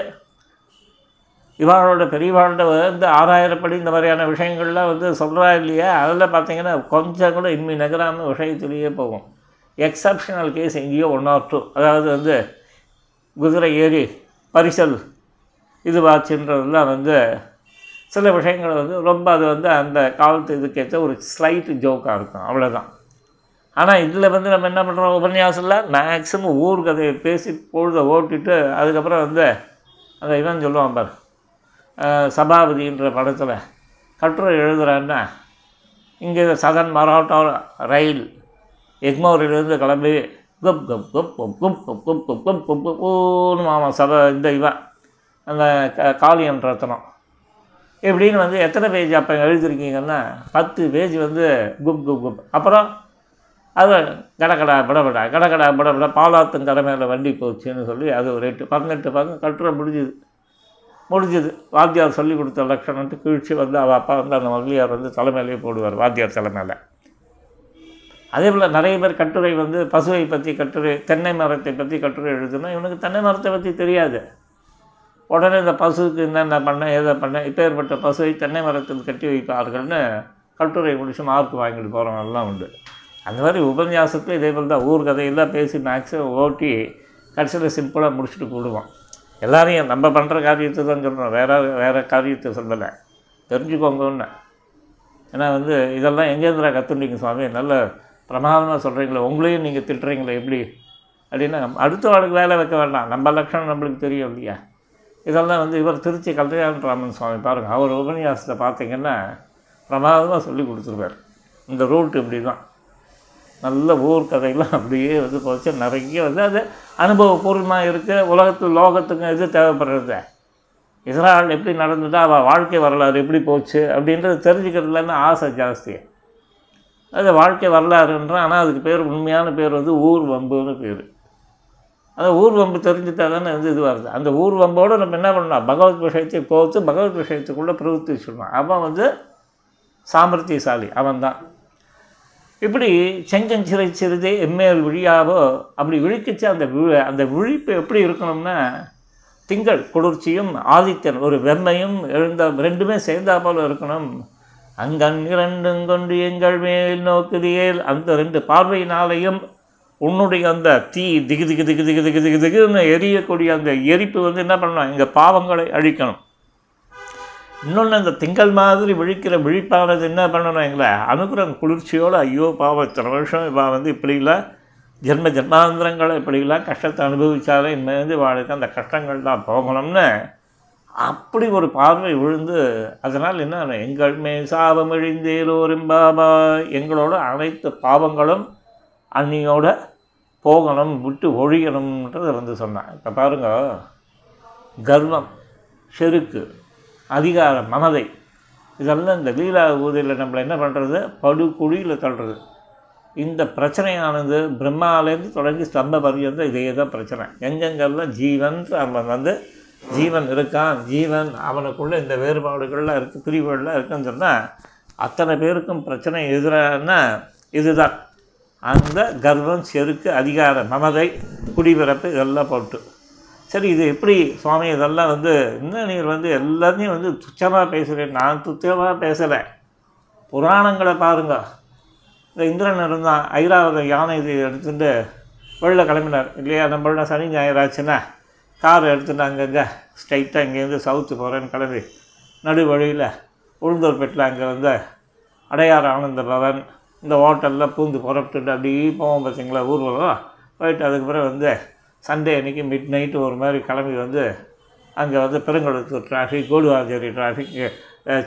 இவாளோட பெரியவாளோட வந்து ஆறாயிரப்படி இந்த மாதிரியான விஷயங்கள்லாம் வந்து சொல்கிறா இல்லையா? அதில் பார்த்தீங்கன்னா கொஞ்சம் கூட இன்மை நகராமல் விஷயத்துலேயே போகும். எக்ஸப்ஷனல் கேஸ் எங்கேயோ ஒன் ஆர் டூ அதாவது வந்து குதிரை ஏறி பரிசல் இதுவாச்சுன்றதுலாம் வந்து சில விஷயங்கள் வந்து ரொம்ப அது வந்து அந்த காலத்து இதுக்கேற்ற ஒரு ஸ்லைட்டு ஜோக்காக இருக்கும். அவ்வளோதான் ஆனால் இதில் வந்து நம்ம என்ன பண்ணுறோம் உபன்யாசத்தில் மேக்ஸிமம் ஊர் கதையை பேசி பொழுதை ஓட்டிட்டு அதுக்கப்புறம் வந்து அந்த இவன் சொல்லுவான் பார் சபாபதின்ற படத்தில் கட்டுரை எழுதுகிறான்னா இங்கே சதன் மராட்டா ரயில் எக்மோரிலிருந்து கிளம்பி கப் கப் கப் கப் கப் கப் கப் கப் கப் கப் கப் ஓன்னு ஆமாம் சத இந்த இவன் அந்த க காளியன் ரத்தனம் இப்படின்னு வந்து எத்தனை பேஜ் அப்போ எழுதிருக்கீங்கன்னா பத்து பேஜ் வந்து குப் குப் குப் அப்புறம் அது கடகடா படபடா கடகடா படபடா பாலாத்தன் கடை மேலே வண்டி போச்சுன்னு சொல்லி அது ஒரு எட்டு பதினெட்டு பக்கம் கட்டுரை முடிஞ்சுது முடிஞ்சுது வாத்தியார் சொல்லி கொடுத்த லட்சணம்ட்டு கிழிச்சு வந்து அவள் அப்பா வந்து அந்த மகளியார் வந்து தலைமையிலே போடுவார் வாத்தியார் தலைமையில் அதே போல் நிறைய பேர் கட்டுரை வந்து பசுவை பற்றி கட்டுரை தென்னை மரத்தை பற்றி கட்டுரை எழுதுனா இவனுக்கு தென்னை மரத்தை பற்றி தெரியாது. உடனே இந்த பசுவுக்கு என்னென்ன பண்ண எதை பண்ண இப்பேற்பட்ட பசுவை தென்னை மரத்தில் கட்டி வைப்பார்கள்னு கட்டுரை முடிச்சு மார்க் வாங்கிட்டு போகிறவங்கெல்லாம் உண்டு. அந்த மாதிரி உபன்யாசத்தில் இதே போல் தான் ஊர் கதையெல்லாம் பேசி மேக்ஸிமம் ஓட்டி கடைசியில் சிம்பிளாக முடிச்சுட்டு போடுவோம் எல்லாரையும் நம்ம பண்ணுற காரியத்தை தான் சொல்கிறோம் வேற வேறு காரியத்தை சொல்லலை. தெரிஞ்சுக்கோங்கன்னு. ஏன்னா வந்து இதெல்லாம் எங்கேருந்துடா கற்றுண்டிங்க சுவாமி? நல்ல பிரமாதமாக சொல்கிறீங்களே உங்களையும் நீங்கள் திட்டுறீங்களே எப்படி? அப்படின்னா அடுத்த ஆளுக்கு வேலை வைக்க வேண்டாம். நம்ம லட்சணம் நம்மளுக்கு தெரியும் இல்லையா? இதெல்லாம் வந்து இவர் திருச்சி கல்யாணராமன் சுவாமி பாருங்கள் அவர் உபன்யாசத்தை பார்த்தீங்கன்னா பிரமாதமாக சொல்லி கொடுத்துருவார் இந்த ரூட் இப்படி தான் நல்ல ஊர் கதையெல்லாம் அப்படியே வந்து போச்சு. நிறைய வந்து அது அனுபவபூர்வமாக இருக்குது உலகத்து லோகத்துக்கும் இது தேவைப்படுறது. இஸ்ராயல் எப்படி நடந்ததா அவள் வாழ்க்கை வரலாறு எப்படி போச்சு அப்படின்றது தெரிஞ்சுக்கிறதுலன்னு ஆசை ஜாஸ்தி. அது வாழ்க்கை வரலாறுன்றான் ஆனால் அதுக்கு பேர் உண்மையான பேர் வந்து ஊர் வம்புன்னு பேர். அந்த ஊர் வம்பு தெரிஞ்சுட்டா தானே வந்து இது வருது. அந்த ஊர் வம்போடு நம்ம என்ன பண்ணலாம் பகவத் விஷயத்தை போத்து பகவத் விஷயத்துக்குள்ளே பிரவர்த்தி சொல்லணும் அவன் வந்து சாமர்த்தியசாலி அவன்தான். இப்படி செஞ்சஞ்சிறை சிறிது எம்மேல் விழியாவோ அப்படி விழிக்கிச்சு அந்த விழி அந்த விழிப்பு எப்படி இருக்கணும்னா திங்கள் குளிர்ச்சியும் ஆதித்தன் ஒரு வெம்மையும் எழுந்த ரெண்டுமே சேர்ந்தா போல இருக்கணும். அங்கங்கிரண்டும் கொண்டு எங்கள் மேல் நோக்குதியேல் அந்த ரெண்டு பார்வையினாலையும் உன்னுடைய அந்த தீ திகு திகு திகு திகு திகு திகு திகுன்னு எரியக்கூடிய அந்த எரிப்பு வந்து என்ன பண்ணணும்? எங்கள் பாவங்களை அழிக்கணும். இன்னொன்று அந்த திங்கள் மாதிரி விழிக்கிற விழிப்பானது என்ன பண்ணணும்? எங்களை அனுகிரகம் குளிர்ச்சியோடு ஐயோ பாவம் இத்தனை வருஷம் இப்போ வந்து இப்படிலாம் ஜென்ம ஜென்மாந்திரங்களை இப்படிலாம் கஷ்டத்தை அனுபவித்தாலே இன்னும் வந்து வாழ்க்கை அந்த கஷ்டங்கள் தான் போகணும்னு அப்படி ஒரு பார்வை விழுந்து அதனால் என்ன எங்கள் மே சாபம் இழிந்தேலோரும் பாபா எங்களோட அனைத்து பாவங்களும் அன்னியோட போகணும் விட்டு ஒழியணுன்றதை வந்து சொன்னான். இப்போ பாருங்க கர்வம் செருக்கு அதிகாரம் மமதை இதெல்லாம் இந்த லீலா ஊதியில் நம்மளை என்ன பண்ணுறது படுகுழியில் தள்ளுறது. இந்த பிரச்சனையானது பிரம்மாலேருந்து தொடங்கி ஸ்தம்ப பரியந்தம் இதே தான் பிரச்சனை. எங்கெங்கெல்லாம் ஜீவன் அவன் வந்து ஜீவன் இருக்கான் ஜீவன் அவனுக்குள்ள இந்த வேறுபாடுகள்லாம் இருக்குது பிரிவுகள்லாம் இருக்குன்னு சொன்னால் அத்தனை பேருக்கும் பிரச்சனை எதிரான இதுதான். அந்த கர்வம் செருக்கு அதிகார மமதை குடிபிறப்பு இதெல்லாம் போட்டு. சரி இது எப்படி சுவாமி இதெல்லாம் வந்து இன்னும் நீங்கள் வந்து எல்லாத்தையும் வந்து துச்சமாக பேசுகிறேன் நான் துச்சமாக பேசலை. புராணங்களை பாருங்க. இந்த இந்திரன் இருந்தான் ஐராவத யானை இது எடுத்துட்டு வெளில கிளம்பினார். இல்லையா? நம்மளோட சனி ஞாயிறாச்சுன்னா கார் எடுத்துட்டு அங்கங்கே ஸ்ட்ரைட்டாக இங்கேருந்து சவுத்து போகிறேன்னு கிளம்பி. நடு வழியில் உளுந்தூர்பேட்டில் அங்கே வந்து அடையாறு ஆனந்த பவன் இந்த ஹோட்டலில் பூந்து புறப்பட்டுட்டு அப்படியே போவோம் பார்த்தீங்களா ஊர்வலம் போயிட்டு அதுக்கு பிறகு வந்து சண்டே அன்றைக்கி மிட் நைட்டு ஒரு மாதிரி கிளம்பி வந்து அங்கே வந்து Perungalathur traffic Guduvanchery traffic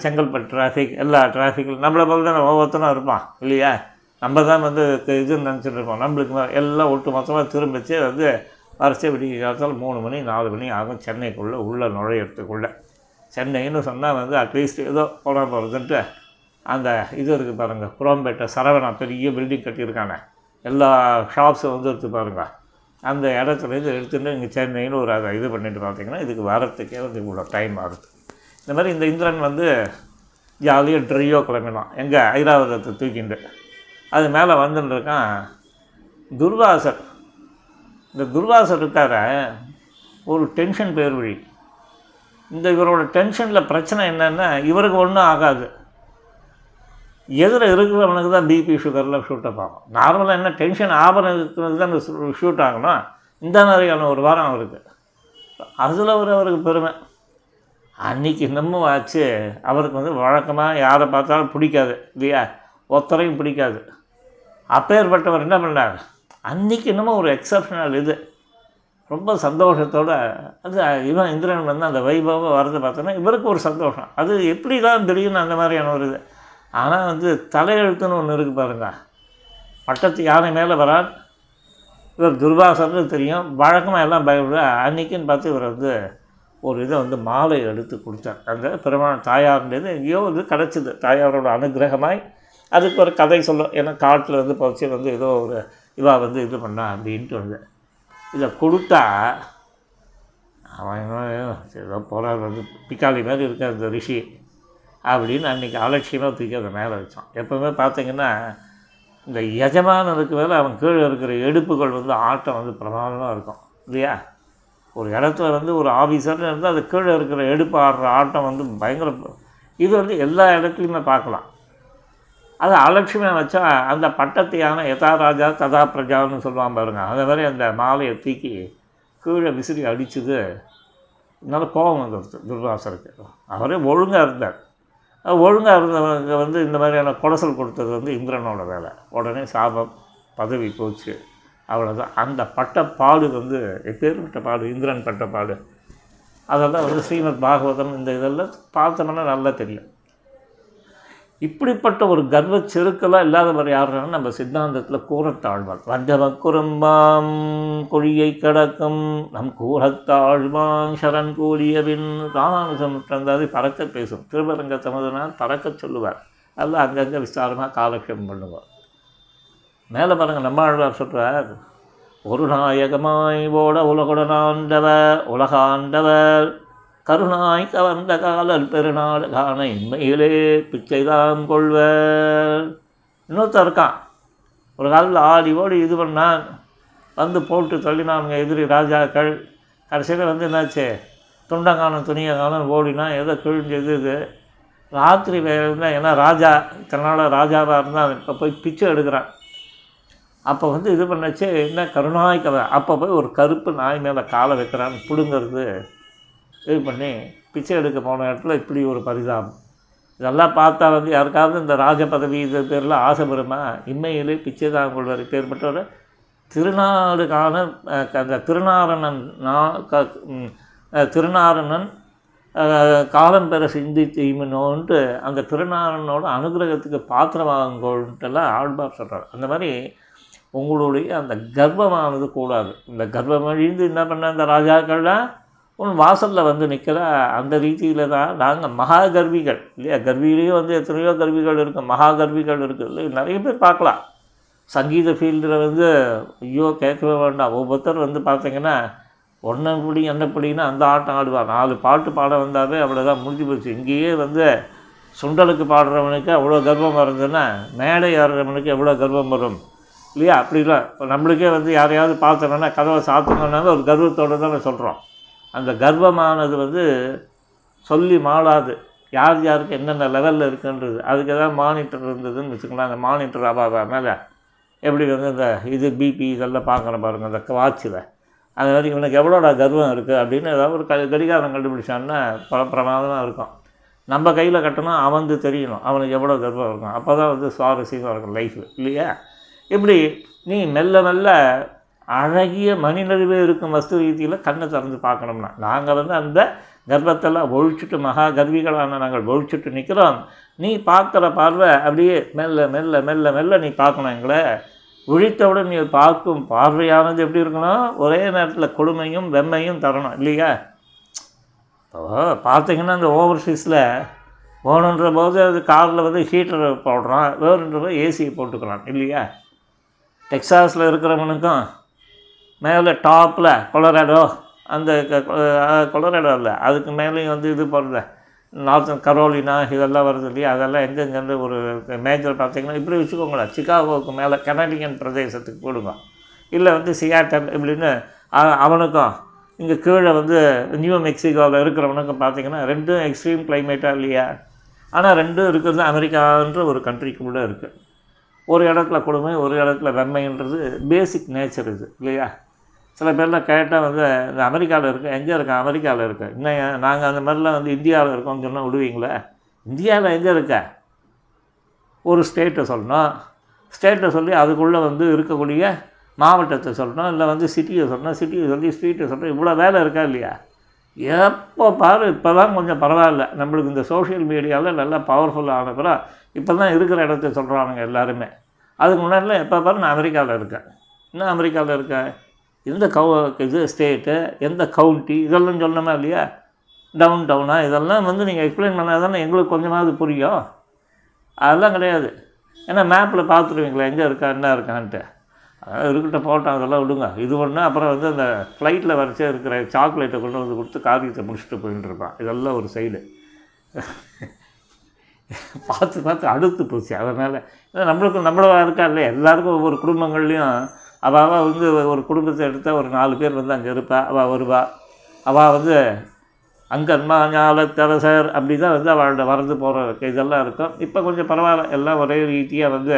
Chengalpattu traffic எல்லா டிராஃபிக்கில் நம்மளை போல தானே ஒவ்வொருத்தனும் இருப்பான் இல்லையா? நம்ம தான் வந்து இதுன்னு நினச்சிட்டு இருப்போம். நம்மளுக்கு எல்லாம் ஒட்டு மொத்தமாக திரும்பிச்சு வந்து வரிசை விடிய காலத்தில் மூணு மணி நாலு மணி ஆகும் சென்னைக்குள்ளே உள்ளே நுழையிறதுக்குள்ள. சென்னைன்னு சொன்னால் வந்து அட்லீஸ்ட் ஏதோ போனால் போகிறதுன்ட்டு அந்த இது இருக்குது பாருங்கள் குரோம்பேட்டை சரவணா பெரிய பில்டிங் கட்டியிருக்கானே. எல்லா ஷாப்ஸும் வந்து எடுத்து பாருங்கள் அந்த இடத்துலேருந்து எடுத்துகிட்டு இங்கே சென்னைன்னு ஒரு அதை இது பண்ணிட்டு பார்த்தீங்கன்னா இதுக்கு வரத்துக்கே வந்து இவ்வளோ டைம் ஆகுது. இந்த மாதிரி இந்த இந்திரன் வந்து ஜாலியாக ட்ரையோ கிளம்பினான். எங்கே ஐராவதத்தை தூக்கிண்டு அது மேலே வந்துன்னு இருக்கான் துர்வாசர். இந்த துர்வாசர் இருக்கார? ஒரு டென்ஷன் பேர் வழி இந்த இவரோட டென்ஷனில் பிரச்சனை என்னென்னா இவருக்கு ஒன்றும் ஆகாது. எதிர இருக்கிறவனுக்கு தான் பிபி சுகர்லாம் ஷூட் அப் ஆகும். நார்மலாக என்ன டென்ஷன் ஆபரம் இருக்கிறது தான் ஷூட் ஆகணும் இந்த மாதிரியான ஒரு வாரம் அவருக்கு. அதில் ஒரு அவருக்கு பெருமை. அன்னைக்கு இன்னமும் ஆச்சு. அவருக்கு வந்து வழக்கமாக யாரை பார்த்தாலும் பிடிக்காது. இல்லையா? ஒத்தரையும் பிடிக்காது. அப்பேற்பட்டவர் என்ன பண்ணார்? அன்னைக்கு இன்னமும் ஒரு எக்ஸப்ஷனல் இது. ரொம்ப சந்தோஷத்தோடு அது இவன் இந்திரன் வந்து அந்த வைபவம் வரதை பார்த்தோன்னா இவருக்கு ஒரு சந்தோஷம். அது எப்படி தான் திடீர்னு அந்த மாதிரியான ஒரு இது. ஆனால் வந்து தலையெழுத்துன்னு ஒன்று இருக்குது பாருங்க. பட்டத்து யானை மேலே வரார். இவர் துர்வாசர்னு தெரியும். வழக்கமாக எல்லாம் பயப்பட அன்றைக்கின்னு பார்த்து இவர் வந்து ஒரு இதை வந்து மாலை எடுத்து கொடுத்தார். அந்த பெருமாள் தாயாருன்றது எங்கேயோ வந்து கிடச்சிது. தாயாரோட அனுகிரகமாய். அதுக்கு ஒரு கதை சொல்லும். ஏன்னா காட்டில் வந்து பறிச்சு வந்து ஏதோ ஒரு இவா வந்து இது பண்ணா அப்படின்ட்டு வந்து இதை கொடுத்தா அவன் ஏதோ போகிறாரு வந்து பிக்காளி மாதிரி இருக்க அந்த ரிஷி அப்படின்னு அன்றைக்கி அலட்சியமாக தூக்கி அதை மேலே வச்சான். எப்போவுமே பார்த்தீங்கன்னா இந்த எஜமானனுக்கு மேலே அவன் கீழே இருக்கிற எடுப்புகள் வந்து ஆட்டம் வந்து பிரமாதமாக இருக்கும் இல்லையா? ஒரு இடத்துல வந்து ஒரு ஆஃபீஸர்னு இருந்தால் அது கீழே இருக்கிற எடுப்பு ஆடுற ஆட்டம் வந்து பயங்கர இது வந்து எல்லா இடத்துலையுமே பார்க்கலாம். அதை அலட்சியமாக வச்சா அந்த பட்டத்தையான யதா ராஜா ததா பிரஜான்னு சொல்லுவான் பாருங்க. அதை மாதிரி அந்த மாலையை தூக்கி கீழே விசிறி அடித்தது நல்ல கோபம் வந்துடுது துர்வாசருக்கு. அவரே ஒழுங்காக இருந்தார். ஒழுங்காக இருந்தவங்க வந்து இந்த மாதிரியான குடசல் கொடுத்தது வந்து இந்திரனோட வேலை. உடனே சாபம் பதவி போச்சு. அவ்வளோதான் அந்த பட்ட பாடு வந்து எப்பேற்பட்ட பாடு? இந்திரன் பட்ட பாடு. அதெல்லாம் வந்து ஸ்ரீமத் பாகவதம் இந்த இதெல்லாம் பார்த்தோம்னா நல்லா தெரியும். இப்படிப்பட்ட ஒரு கர்வ செருக்கெல்லாம் இல்லாதவர் யாருன்னா நம்ம சித்தாந்தத்தில் கூறத்தாழ்வார். வந்தவ குறும்பாம் கொழியை கடக்கும் நம் கூறத்தாழ்வான் சரண் கூறியவின் ராமானுஜம் தந்தாதி பறக்க பேசும். திருவரங்க தமதனால் பறக்க சொல்லுவார். அதில் அங்கங்கே விஸ்தாரமாக காலக்ஷேபம் பண்ணுவார். மேலே பாருங்க நம்மாழ்வார் சொல்கிறார் ஒரு நாயகமாய் ஓட உலகுடனாண்டவர் உலகாண்டவர் கருணாய் கவர்ந்த காலல் பெருநாள் காண இன்மையிலே பிச்சைதான் கொள்வர். இன்னொருத்தன் இருக்கான். ஒரு காலத்தில் ஆடி ஓடி இது பண்ணான். வந்து போட்டு தள்ளினானுங்க எதிரி ராஜாக்கள். கடைசியில் வந்து என்னாச்சு? துண்டங்கானம் துணியங்கானம் ஓடினா ஏதோ கிழிஞ்சது இது. ராத்திரி வேலை ஏன்னா ராஜா தன்னால் ராஜாவாக இருந்தால் இப்போ போய் பிச்சை எடுக்கிறான். அப்போ வந்து இது பண்ணச்சு என்ன கருணாய் கதை அப்போ போய் ஒரு கருப்பு நாய் மேலே காலை வைக்கிறான்னு பிடுங்கிறது. இது பண்ணி பிச்சை எடுக்க போன இடத்துல இப்படி ஒரு பரிதாபம். இதெல்லாம் பார்த்தா வந்து யாருக்காவது இந்த ராஜ பதவி இது பேரில் ஆசை வருமா? இம்மையிலே பிச்சை தான் கொள்வார் பேர்பட்ட ஒரு திருநாடுகான அந்த திருநாரணன் க திருநாரணன் காலம் பெற சிந்தி தீமினோன்ட்டு அந்த திருநாரணனோட அனுகிரகத்துக்கு பாத்திரமாகங்கோன்ட்டுலாம் ஆழ்வார் சொல்கிறார் அந்த மாதிரி உங்களுடைய அந்த கர்வமானது கூடாது. இந்த கர்வம் அழிந்து என்ன பண்ண அந்த ராஜாக்கள்லாம் வாசலில் வந்து நிற்கிற அந்த ரீதியில் தான் நாங்கள் மகா கர்விகள் இல்லையா? கர்விலேயும் வந்து எத்தனையோ கர்விகள் இருக்குது மகா கர்விகள் இருக்குது இல்லை நிறைய பேர் பார்க்கலாம். சங்கீத ஃபீல்டில் வந்து ஐயோ கேட்கவே வேண்டாம். ஒவ்வொருத்தர் வந்து பார்த்தீங்கன்னா ஒன்றை பிடி என்ன பிடின்னு அந்த ஆட்டம் ஆடுவார். நாலு பாட்டு பாட வந்தாவே அவ்வளோதான் முடிஞ்சு போச்சு. இங்கேயே வந்து சுண்டலுக்கு பாடுறவனுக்கு அவ்வளோ கர்வம் வருதுன்னா மேடை ஏறுறவனுக்கு எவ்வளோ கர்வம் வரும் இல்லையா? அப்படிலாம். இப்போ நம்மளுக்கே வந்து யாரையாவது பார்த்தோன்னா கதவை சாத்தணுன்னாவே ஒரு கர்வத்தோடு தான் சொல்கிறோம் அந்த கர்வமானது வந்து சொல்லி மாளாது. யார் யாருக்கு என்னென்ன லெவலில் இருக்குன்றது. அதுக்கு ஏதாவது மானிட்டர் இருந்ததுன்னு வச்சுக்கலாம் அந்த மானிட்டர் அபாவா மேலே எப்படி வந்து இந்த இது பிபி இதெல்லாம் பார்க்குற பாருங்கள் அந்த வாட்சில் அது மாதிரி இவனுக்கு எவ்வளோடா கர்வம் இருக்குது அப்படின்னு ஏதாவது ஒரு க கடிகாரம் கண்டுபிடிச்சான்னா பல பிரமாதமாக இருக்கும். நம்ம கையில் கட்டணும் அவனுக்கு தெரியணும் அவனுக்கு எவ்வளோ கர்வம் இருக்கும். அப்போ தான் வந்து சுவாரஸ்யமாக இருக்கும் லைஃப் இல்லையா? இப்படி நீ மெல்ல மெல்ல அழகிய மணிநடுவே இருக்கும் வஸ்து ரீதியில் கண்ணை திறந்து பார்க்கணும்னா. நாங்கள் வந்து அந்த கர்ப்பத்தெல்லாம் ஒழிச்சுட்டு மகா கர்விகளான நாங்கள் ஒழிச்சுட்டு நிற்கிறோம் நீ பார்க்குற பார்வை அப்படியே மெல்ல மெல்ல மெல்ல மெல்ல நீ பார்க்கணும் எங்களை. ஒழித்தவுடன் நீ பார்க்கும் பார்வையானது எப்படி இருக்கணும்? ஒரே நேரத்தில் கொடுமையும் வெம்மையும் தரணும் இல்லையா? இப்போ பார்த்தீங்கன்னா அந்த ஓவர்சீஸில் போகணுன்ற போது அது காரில் வந்து ஹீட்டரை போடுறான் வேணுன்ற போது ஏசியை போட்டுக்கிறான் இல்லையா? டெக்ஸாஸில் இருக்கிறவனுக்கும் மேலே டாப்பில் கொலராடோ அந்த கொலராடோ இல்லை. அதுக்கு மேலேயும் வந்து இது போடுற நார்த்தன் கரோலினா இதெல்லாம் வருது இல்லையா? அதெல்லாம் எங்கெங்கேருந்து ஒரு மேஜர் பார்த்தீங்கன்னா இப்படி வச்சுக்கோங்களேன். சிகாகோவுக்கு மேலே கனடியன் பிரதேசத்துக்கு போடுங்க. இல்லை வந்து சியாட்டல் இப்படின்னு அவனுக்கும் இங்கே கீழே வந்து நியூ மெக்சிகோவில் இருக்கிறவனுக்கும் பார்த்தீங்கன்னா ரெண்டும் எக்ஸ்ட்ரீம் கிளைமேட்டாக இல்லையா? ஆனால் ரெண்டும் இருக்கிறது அமெரிக்கான்ற ஒரு கண்ட்ரிக்குள்ளே இருக்குது ஒரு இடத்துல கொடுமை ஒரு இடத்துல வெம்மைன்றது பேசிக் நேச்சர் இது இல்லையா? சில பேர்லாம் கேட்டால் வந்து இந்த அமெரிக்காவில் இருக்கேன் எங்கே இருக்கேன் அமெரிக்காவில் இருக்கேன் இன்னும் நாங்கள் அந்த மாதிரிலாம் வந்து இந்தியாவில் இருக்கோம்னு சொன்னால் விடுவீங்களே? இந்தியாவில் எங்கே இருக்க? ஒரு ஸ்டேட்டை சொல்லணும். ஸ்டேட்டை சொல்லி அதுக்குள்ளே வந்து இருக்கக்கூடிய மாவட்டத்தை சொல்லணும். இல்லை வந்து சிட்டியை சொல்லணும். சிட்டியை சொல்லி ஸ்ட்ரீட்டை சொல்லணும். இவ்வளோ வேலை இருக்கா இல்லையா? எப்போ பாரு இப்போ தான் கொஞ்சம் பரவாயில்ல. நம்மளுக்கு இந்த சோஷியல் மீடியாவில் நல்லா பவர்ஃபுல்லாக ஆனப்புறம் இப்போ தான் இருக்கிற இடத்த சொல்கிறானுங்க எல்லாருமே. அதுக்கு முன்னாடிலாம் எப்போ பாரு நான் அமெரிக்காவில் இருக்கேன். இன்னும் அமெரிக்காவில் இருக்கேன் எந்த கவு இது ஸ்டேட்டு எந்த கவுண்டி இதெல்லாம் சொல்லணுமா இல்லையா? டவுன் டவுனா இதெல்லாம் வந்து நீங்கள் எக்ஸ்பிளைன் பண்ணால் தானே எங்களுக்கு கொஞ்சமாவது புரியும். அதெல்லாம் கிடையாது. ஏன்னா மேப்பில் பார்த்துருவீங்களா எங்கே இருக்கா என்ன இருக்கான்ட்டு. அதெல்லாம் இருக்கட்டும் போட்டோம் அதெல்லாம் விடுங்க. இது ஒன்று அப்புறம் வந்து அந்த ஃப்ளைட்டில் வரைச்சே இருக்கிற சாக்லேட்டை கொண்டு வந்து கொடுத்து காரியத்தை முடிச்சுட்டு போயின்னு இருப்பான். இதெல்லாம் ஒரு சைடு பார்த்து பார்த்து அடுத்து போச்சு. அதனால் நம்மளுக்கும் நம்மளவா இருக்கா இல்லையா? எல்லாருக்கும் ஒவ்வொரு குடும்பங்கள்லேயும் அவள் அவள் வந்து ஒரு குடும்பத்தை எடுத்தால் ஒரு நாலு பேர் வந்து அங்கே இருப்பாள் அவள் வருவாள் அவள் வந்து அங்கன்மா ஞாலத்தரசர் அப்படி தான் வந்து அவளோட வரது போகிற இதெல்லாம் இருக்கும். இப்போ கொஞ்சம் பரவாயில்ல. எல்லாம் ஒரே ரீதியாக வந்து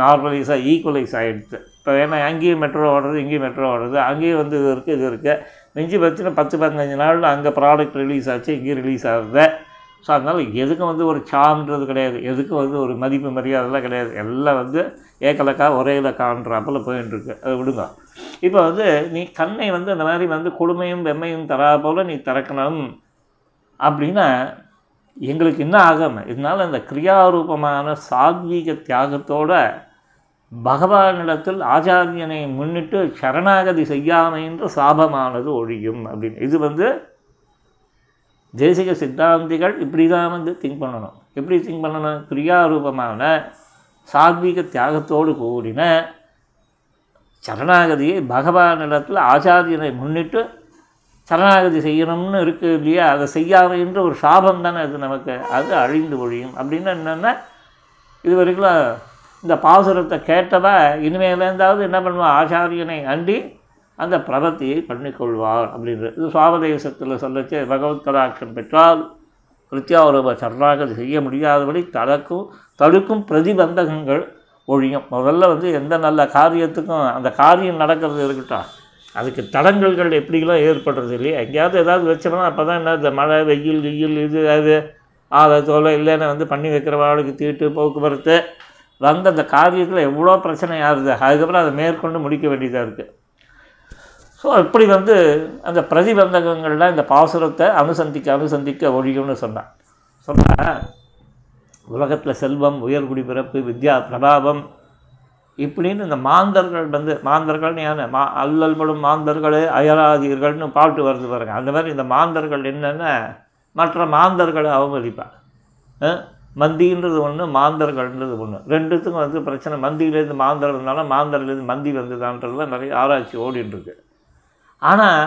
நார்மலைஸாக ஈக்குவலைஸ் ஆகிடுச்சு இப்போ ஏன்னா அங்கேயும் மெட்ரோ ஓடுறது இங்கேயும் மெட்ரோ ஓடுறது அங்கேயும் வந்து இது இருக்குது இது இருக்குது மிஞ்சி பச்சுன்னா பத்து பதினஞ்சு நாளில் அங்கே ப்ராடக்ட் ரிலீஸ் ஆச்சு இங்கேயும் ரிலீஸ் ஆகுது. ஸோ அதனால் எதுக்கும் வந்து ஒரு சான்றது கிடையாது. எதுக்கும் வந்து ஒரு மதிப்பு மரியாதைலாம் கிடையாது. எல்லாம் வந்து ஏக்கலக்கா ஒரே இலக்கான்றாப்பில் போயின்ட்டுருக்கு இருக்கு அதை விடுங்க. இப்போ வந்து நீ கண்ணை வந்து அந்த மாதிரி வந்து கொடுமையும் வெம்மையும் தரா போல் நீ திறக்கணும் அப்படின்னா எங்களுக்கு என்ன ஆகும்? இதனால் அந்த கிரியாரூபமான சாத்வீக தியாகத்தோட பகவானிடத்தில் ஆச்சாரியனை முன்னிட்டு சரணாகதி செய்யாமை என்று சாபமானது ஒழியும் அப்படின்னு. இது வந்து தேசிக சித்தாந்திகள் இப்படி தான் வந்து திங்க் பண்ணணும். எப்படி திங்க் பண்ணணும்? கிரியாரூபமான சாத்வீக தியாகத்தோடு கூடின சரணாகதியை பகவானிடத்தில் ஆச்சாரியனை முன்னிட்டு சரணாகதி செய்யணும்னு இருக்குது இல்லையா? அதை செய்யாமைன்ற ஒரு சாபம் தானே அது நமக்கு. அது அழிந்து ஒழியும். அப்படின்னு என்னென்னா இது வரைக்கும் இந்த பாசுரத்தை கேட்டவா? இனிமேலேருந்தாவது என்ன பண்ணுவான் ஆச்சாரியனை அண்டி அந்த பிரபத்தியை பண்ணிக்கொள்வார் அப்படின்றது. இது சுவாபதேசத்தில் சொல்லச்சு பகவத் கடாட்சம் பெற்றால் கிருத்தியாவரூப சரணாகதி செய்ய முடியாதபடி தனக்கும் தடுக்கும் பிரதிபந்தகங்கள் ஒழியும். முதல்ல வந்து எந்த நல்ல காரியத்துக்கும் அந்த காரியம் நடக்கிறது இருக்கட்டும். அதுக்கு தடங்கல்கள் எப்படிலாம் ஏற்படுறது இல்லையா? எங்கேயாவது ஏதாவது வச்சோம்னா அப்போ தான் என்ன இந்த மழை வெயில் வெயில் இது அது ஆதை தோலை இல்லைன்னு வந்து பண்ணி வைக்கிறவாளுக்கு தீட்டு போக்குவரத்து. வந்த அந்த காரியத்தில் எவ்வளோ பிரச்சனை ஆகுது அதுக்கப்புறம் அதை மேற்கொண்டு முடிக்க வேண்டியதாக இருக்குது ஸோ இப்படி வந்து அந்த பிரதிபந்தகங்கள்லாம் இந்த பாசுரத்தை அனுசந்திக்க அனுசந்திக்க ஒழியும்னு சொன்னான் சொன்னால் உலகத்தில் செல்வம் உயர்குடி பிறப்பு வித்யா பிரபாவம் இப்படின்னு இந்த மாந்தர்கள் வந்து மாந்தர்கள்னு யானை மா அல்லல்படும் மாந்தர்களே அயராதீர்கள்னு பாட்டு வருது பாருங்க. அந்த மாதிரி இந்த மாந்தர்கள் என்னென்னா? மற்ற மாந்தர்களை அவமதிப்பான் மந்தின்றது ஒன்று மாந்தர்கள்ன்றது ஒன்று ரெண்டுத்துக்கும் வந்து பிரச்சனை. மந்தியிலேருந்து மாந்தர் இருந்தாலும் மாந்தர்லேருந்து மந்தி வந்ததான்றதுலாம் நிறைய ஆராய்ச்சி ஓடிட்டுருக்கு ஆனால்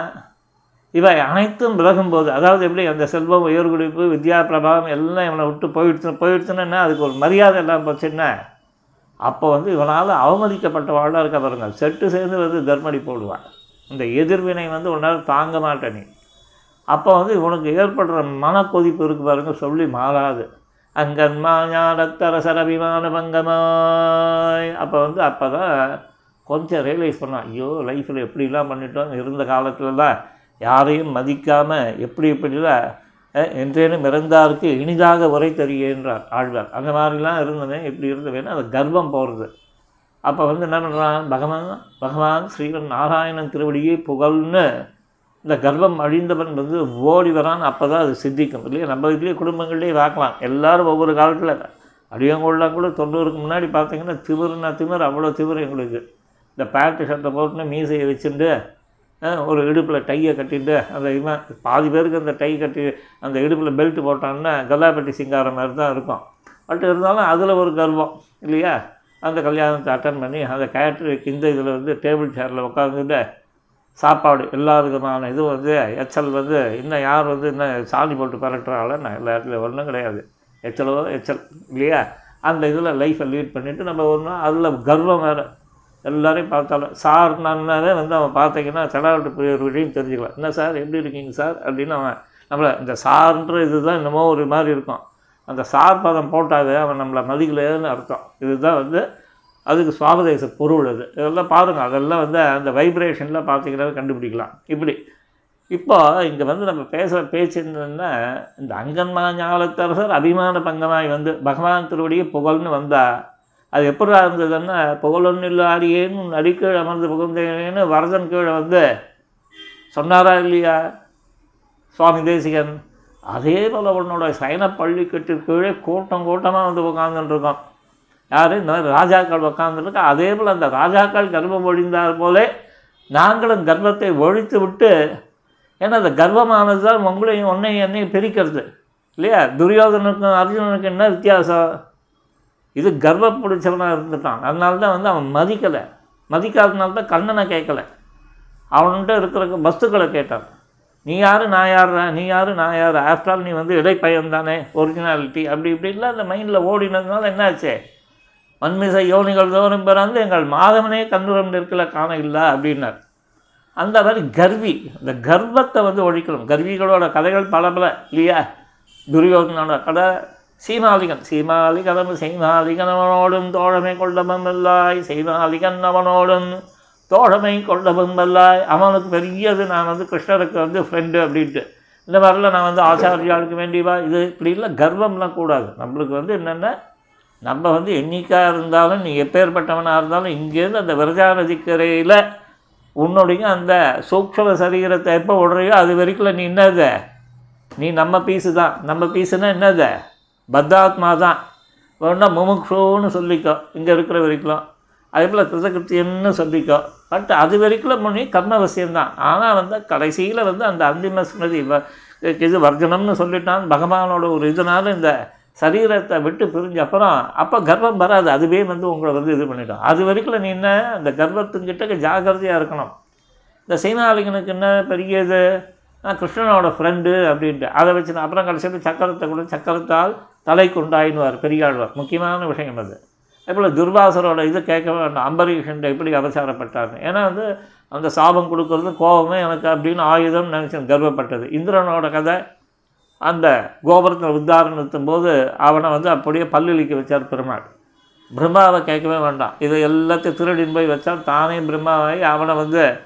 இவை அனைத்தும் விலகும்போது அதாவது எப்படி அந்த செல்வம் உயர்குடிப்பு வித்யா பிரபாவம் எல்லாம் இவனை விட்டு போயிடுச்சு போயிடுச்சுன்னா அதுக்கு ஒரு மரியாதை எல்லாம் போச்சுன்னா அப்போ வந்து இவனால் அவமதிக்கப்பட்டவாளாக இருக்க பாருங்க. செட்டு சேர்ந்து வந்து தர்மடி போடுவான். இந்த எதிர்வினை வந்து உன்னால் தாங்க மாட்டேன் நீ. அப்போ வந்து இவனுக்கு ஏற்படுற மனக்கொதிப்பு இருக்கு பாருங்க சொல்லி மாறாது. அங்கன்மா ஞானத்தரசர் அபிமான பங்கமாய் அப்போ வந்து அப்போ தான் கொஞ்சம் ரியலைஸ் பண்ணான் ஐயோ லைஃப்பில் எப்படிலாம் பண்ணிட்டோம் இருந்த காலத்துலலாம் யாரையும் மதிக்காமல் எப்படி எப்படிலாம் என்றேனும் இறந்தாருக்கு இனிதாக உரை தெரியன்றார் ஆழ்வார். அந்த மாதிரிலாம் இருந்தவன் இப்படி இருந்தவேன்னா அது கர்வம் போகிறது அப்போ வந்து என்ன பண்ணுறான் பகவான் பகவான் ஸ்ரீவன் நாராயணன் திருவடியை புகழ்னு இந்த கர்வம் அழிந்தவன் வந்து ஓடி வரான். அப்போ தான் அது சித்திக்கும். இல்லையா? நம்ம இதுலேயே குடும்பங்கள்லேயே பார்க்கலாம். எல்லோரும் ஒவ்வொரு காலத்தில் அடியங்கோடலாம் கூட தொண்ணூறுக்கு முன்னாடி பார்த்தீங்கன்னா திமிருனா திமிர் அவ்வளோ திமிர் எங்களுக்கு. இந்த பேண்ட்டு ஷர்ட்டை போட்டுன்னு மீசையை வச்சுட்டு ஒரு இடுப்பில் டையை கட்டிட்டு அந்த இவன் பாதி பேருக்கு அந்த டை கட்டி அந்த இடுப்பில் பெல்ட் போட்டான்னா கல்லாப்பட்டி சிங்காரம் மாதிரி தான் இருக்கும். பட் இருந்தாலும் அதில் ஒரு கர்வம் இல்லையா? அந்த கல்யாணத்தை அட்டன் பண்ணி அந்த கேட்ரிக் இந்த இதில் வந்து டேபிள் சேரில் உட்காந்துட்டு சாப்பாடு எல்லா விதமான இதுவும் வந்து எச்சல் வந்து இன்னும் யார் வந்து இன்னும் சாணி போட்டு பரட்டுறாங்கள நான் எல்லா இடத்துலையும் ஒன்றும் கிடையாது. எச்சலோ எச்சல் இல்லையா? அந்த இதில் லைஃப்பை லீட் பண்ணிவிட்டு நம்ம ஒன்றும் அதில் கர்வம் வேறு. எல்லோரையும் பார்த்தாலும் சார் வந்து அவன் பார்த்தீங்கன்னா செடாவிட்டு போய் ஒரு விஷயம் தெரிஞ்சுக்கலாம் என்ன சார்? எப்படி இருக்கீங்க சார்? அப்படின்னு அவன் நம்மளை இந்த சார்ன்ற இது தான் என்னமோ ஒரு மாதிரி இருக்கும். அந்த சார் பதம் போட்டாவே அவன் நம்மளை மதிக்கலைன்னு அர்த்தம். இதுதான் வந்து அதுக்கு சுவாபதேச பொருள் அது. இதெல்லாம் பாருங்கள் அதெல்லாம் வந்து அந்த வைப்ரேஷனில் பார்த்தீங்கன்னா கண்டுபிடிக்கலாம். இப்படி. இப்போ இங்கே வந்து நம்ம பேசுகிற பேச்சு என்னன்னா இந்த அங்கன்மா ஞாலத்தரசர் அபிமான பங்கமாய் வந்து பகவான் திருவடியை புகழ்னு வந்தால் அது எப்படி இருந்ததுன்னா புகழொன்னில் இல்லாடியேன்னு நடிக்கீழ் அமர்ந்து புகழ்ந்தேன்னு வரதன் கீழே வந்து சொன்னாரா இல்லையா? சுவாமி தேசிகன் அதே போல் உன்னோட சைன பள்ளிக்கட்டு கீழே கூட்டம் கூட்டமாக வந்து உட்காந்துட்டுருக்கோம் யார்? இந்த மாதிரி ராஜாக்கள் உட்காந்துருக்கு அதே போல் அந்த ராஜாக்கள் கர்ப்பம் ஒழிந்தார் போலே நாங்களும் கர்ப்பத்தை ஒழித்து விட்டு ஏன்னா அந்த கர்ப்பமானது தான் உங்களையும் ஒன்றையும் என்னையும் பிரிக்கிறது இல்லையா? துரியோதனுக்கும் அர்ஜுனனுக்கும் என்ன வித்தியாசம்? இது கர்வம் பிடிச்சவனாக இருந்துட்டான். அதனால தான் வந்து அவன் மதிக்கலை. மதிக்காதனால தான் கண்ணனை கேட்கல. அவன்கிட்ட இருக்கிற வஸ்துக்களை கேட்டான். நீ யார்? நான் யாரா நீ யார்? நான் யார்? ஆஃப்டர் ஆல் நீ வந்து இடைப்பயன் தானே? ஒரிஜினாலிட்டி அப்படி இப்படின்லாம் அந்த மைண்டில் ஓடினதுனால என்னாச்சு? மண்மிசை யோனிகள் தோறும் பிறந்து எங்கள் மாதவனே கண்ணுரம் இருக்கல காண இல்லை அப்படின்னார். அந்த மாதிரி கர்வி அந்த கர்வத்தை வந்து ஒழிக்கணும். கர்விகளோட கதைகள் பல பல இல்லையா? துரியோகனோட கதை சீமாலிகன் சீமாலிகனம் சீமாலிகன் அவனோடும் தோழமை கொள்ளபம் இல்லாய் சீமாலிகன் அவனோடும் தோழமை கொள்ளபம் அவனுக்கு பெரியது நான் வந்து கிருஷ்ணருக்கு வந்து ஃப்ரெண்டு அப்படின்ட்டு. இந்த மாதிரிலாம் நான் வந்து ஆச்சாரியாளுக்கு வேண்டியவா இது இப்படி இல்லை கர்வம்லாம் கூடாது. நம்மளுக்கு வந்து என்னென்ன? நம்ம வந்து என்னைக்காக இருந்தாலும் நீ எப்பேற்பட்டவனாக இருந்தாலும் இங்கேருந்து அந்த விரஜா நதிக்கரையில் உன்னுடைய அந்த சூக்ஷ்ம சரீரத்தை எப்போ விடுறியோ அது வரைக்கும் நீ என்னது? நீ நம்ம பீஸு தான். நம்ம பீஸுன்னா என்னது? பத்தாத்மா தான் வேணா முமுக்ஷுன்னு சொல்லிக்கோ. இங்கே இருக்கிற வரைக்கும். அதே போல் கிருதகிருத்தியன்னு சொல்லிக்கோ. பட் அது வரைக்கும் முன்னே கர்ம அவசியம்தான். ஆனால் வந்து கடைசியில் வந்து அந்த அந்திம ஸ்மிருதி வ- இது வர்ஜனம்னு சொல்லிட்டான். பகவானோட ஒரு இதனால் இந்த சரீரத்தை விட்டு பிரிஞ்ச அப்புறம் அப்போ கர்வம் வராது. அதுவே வந்து உங்களை வந்து இது பண்ணிடும். அது வரைக்கும் நீ என்ன அந்த கர்வத்துக்கிட்ட ஜாகிரதையாக இருக்கணும். இந்த சீனாலிங்கனுக்கு என்ன பெரிய இது நான் கிருஷ்ணனோட ஃப்ரெண்டு அப்படின்ட்டு. அதை வச்சு அப்புறம் கடைசியில் சக்கரத்தை கூட. சக்கரத்தால் தலைக்கு உண்டாயின்வார் பெரியாழ்வார். முக்கியமான விஷயம் அது. அதேபோல் துர்வாசரோட இது கேட்க வேண்டாம். அம்பரீஷன் எப்படி அவசாரப்பட்டார்னு ஏன்னா வந்து அந்த சாபம் கொடுக்கறது கோபமே எனக்கு அப்படின்னு ஆயுதம் நினச்சி கர்வப்பட்டது. இந்திரனோட கதை அந்த கோபுரத்தில் உத்தாரணத்தும் போது அவனை வந்து அப்படியே பல்லிழிக்க வச்சார் பெருமாள். பிரம்மாவை கேட்கவே வேண்டாம். இதை எல்லாத்தையும் திருடின்னு போய் வச்சால் தானே பிரம்மாவை அவனை வந்து